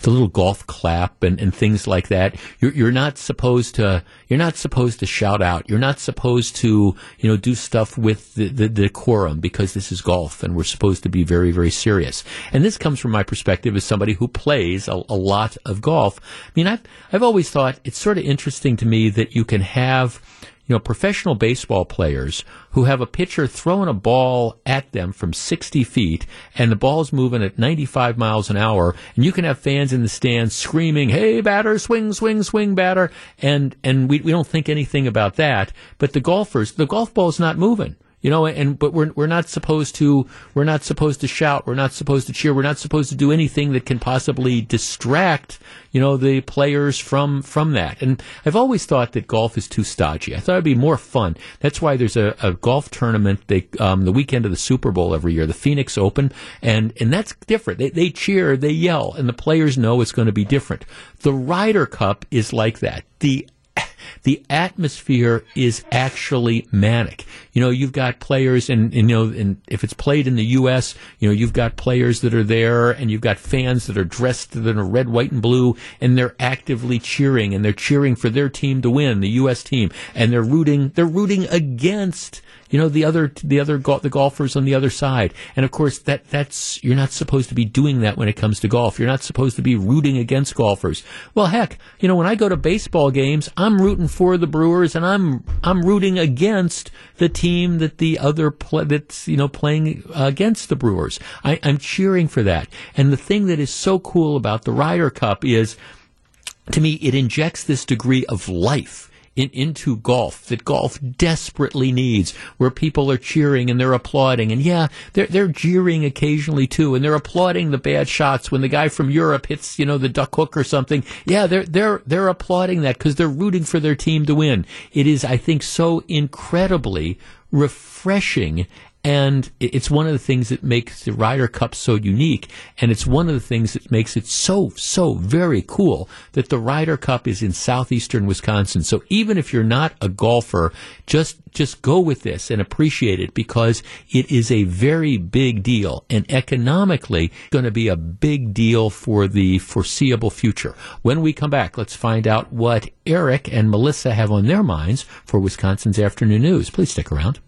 the little golf clap and, and things like that. You're, you're not supposed to, you're not supposed to shout out. You're not supposed to, you know, do stuff with the, the, decorum because this is golf and we're supposed to be very, very serious. And this comes from my perspective as somebody who plays a, a lot of golf. I mean, I've, I've always thought it's sort of interesting to me that you can have, you know, professional baseball players who have a pitcher throwing a ball at them from 60 feet and the ball's moving at 95 miles an hour and you can have fans in the stands screaming, Hey, batter, swing, swing, swing, batter. And, and we, we don't think anything about that. But the golfers, the golf ball's not moving you know and but we're we're not supposed to we're not supposed to shout we're not supposed to cheer we're not supposed to do anything that can possibly distract you know the players from from that. And I've always thought that golf is too stodgy. I thought it'd be more fun. That's why there's a, a golf tournament they um, the weekend of the Super Bowl every year the Phoenix Open and and that's different. They, they cheer they yell and the players know it's going to be different. The Ryder Cup is like that. The the atmosphere is actually manic. You know, you've got players, and, and, you know, and if it's played in the U.S., you know, you've got players that are there, and you've got fans that are dressed in a red, white, and blue, and they're actively cheering, and they're cheering for their team to win, the U.S. team, and they're rooting, they're rooting against you know the other the other go- the golfers on the other side and of course that that's you're not supposed to be doing that when it comes to golf you're not supposed to be rooting against golfers well heck you know when i go to baseball games i'm rooting for the brewers and i'm i'm rooting against the team that the other that's you know playing against the brewers. I, i'm cheering for that. And the thing that is so cool about the ryder cup is to me it injects this degree of life in, into golf that golf desperately needs, where people are cheering and they're applauding. And yeah, they're, they're jeering occasionally too, and they're applauding the bad shots when the guy from Europe hits, you know, the duck hook or something. Yeah, they're, they're, they're applauding that because they're rooting for their team to win. It is, I think, so incredibly refreshing and it's one of the things that makes the Ryder Cup so unique. And it's one of the things that makes it so, so very cool that the Ryder Cup is in southeastern Wisconsin. So even if you're not a golfer, just, just go with this and appreciate it because it is a very big deal and economically going to be a big deal for the foreseeable future. When we come back, let's find out what Eric and Melissa have on their minds for Wisconsin's afternoon news. Please stick around.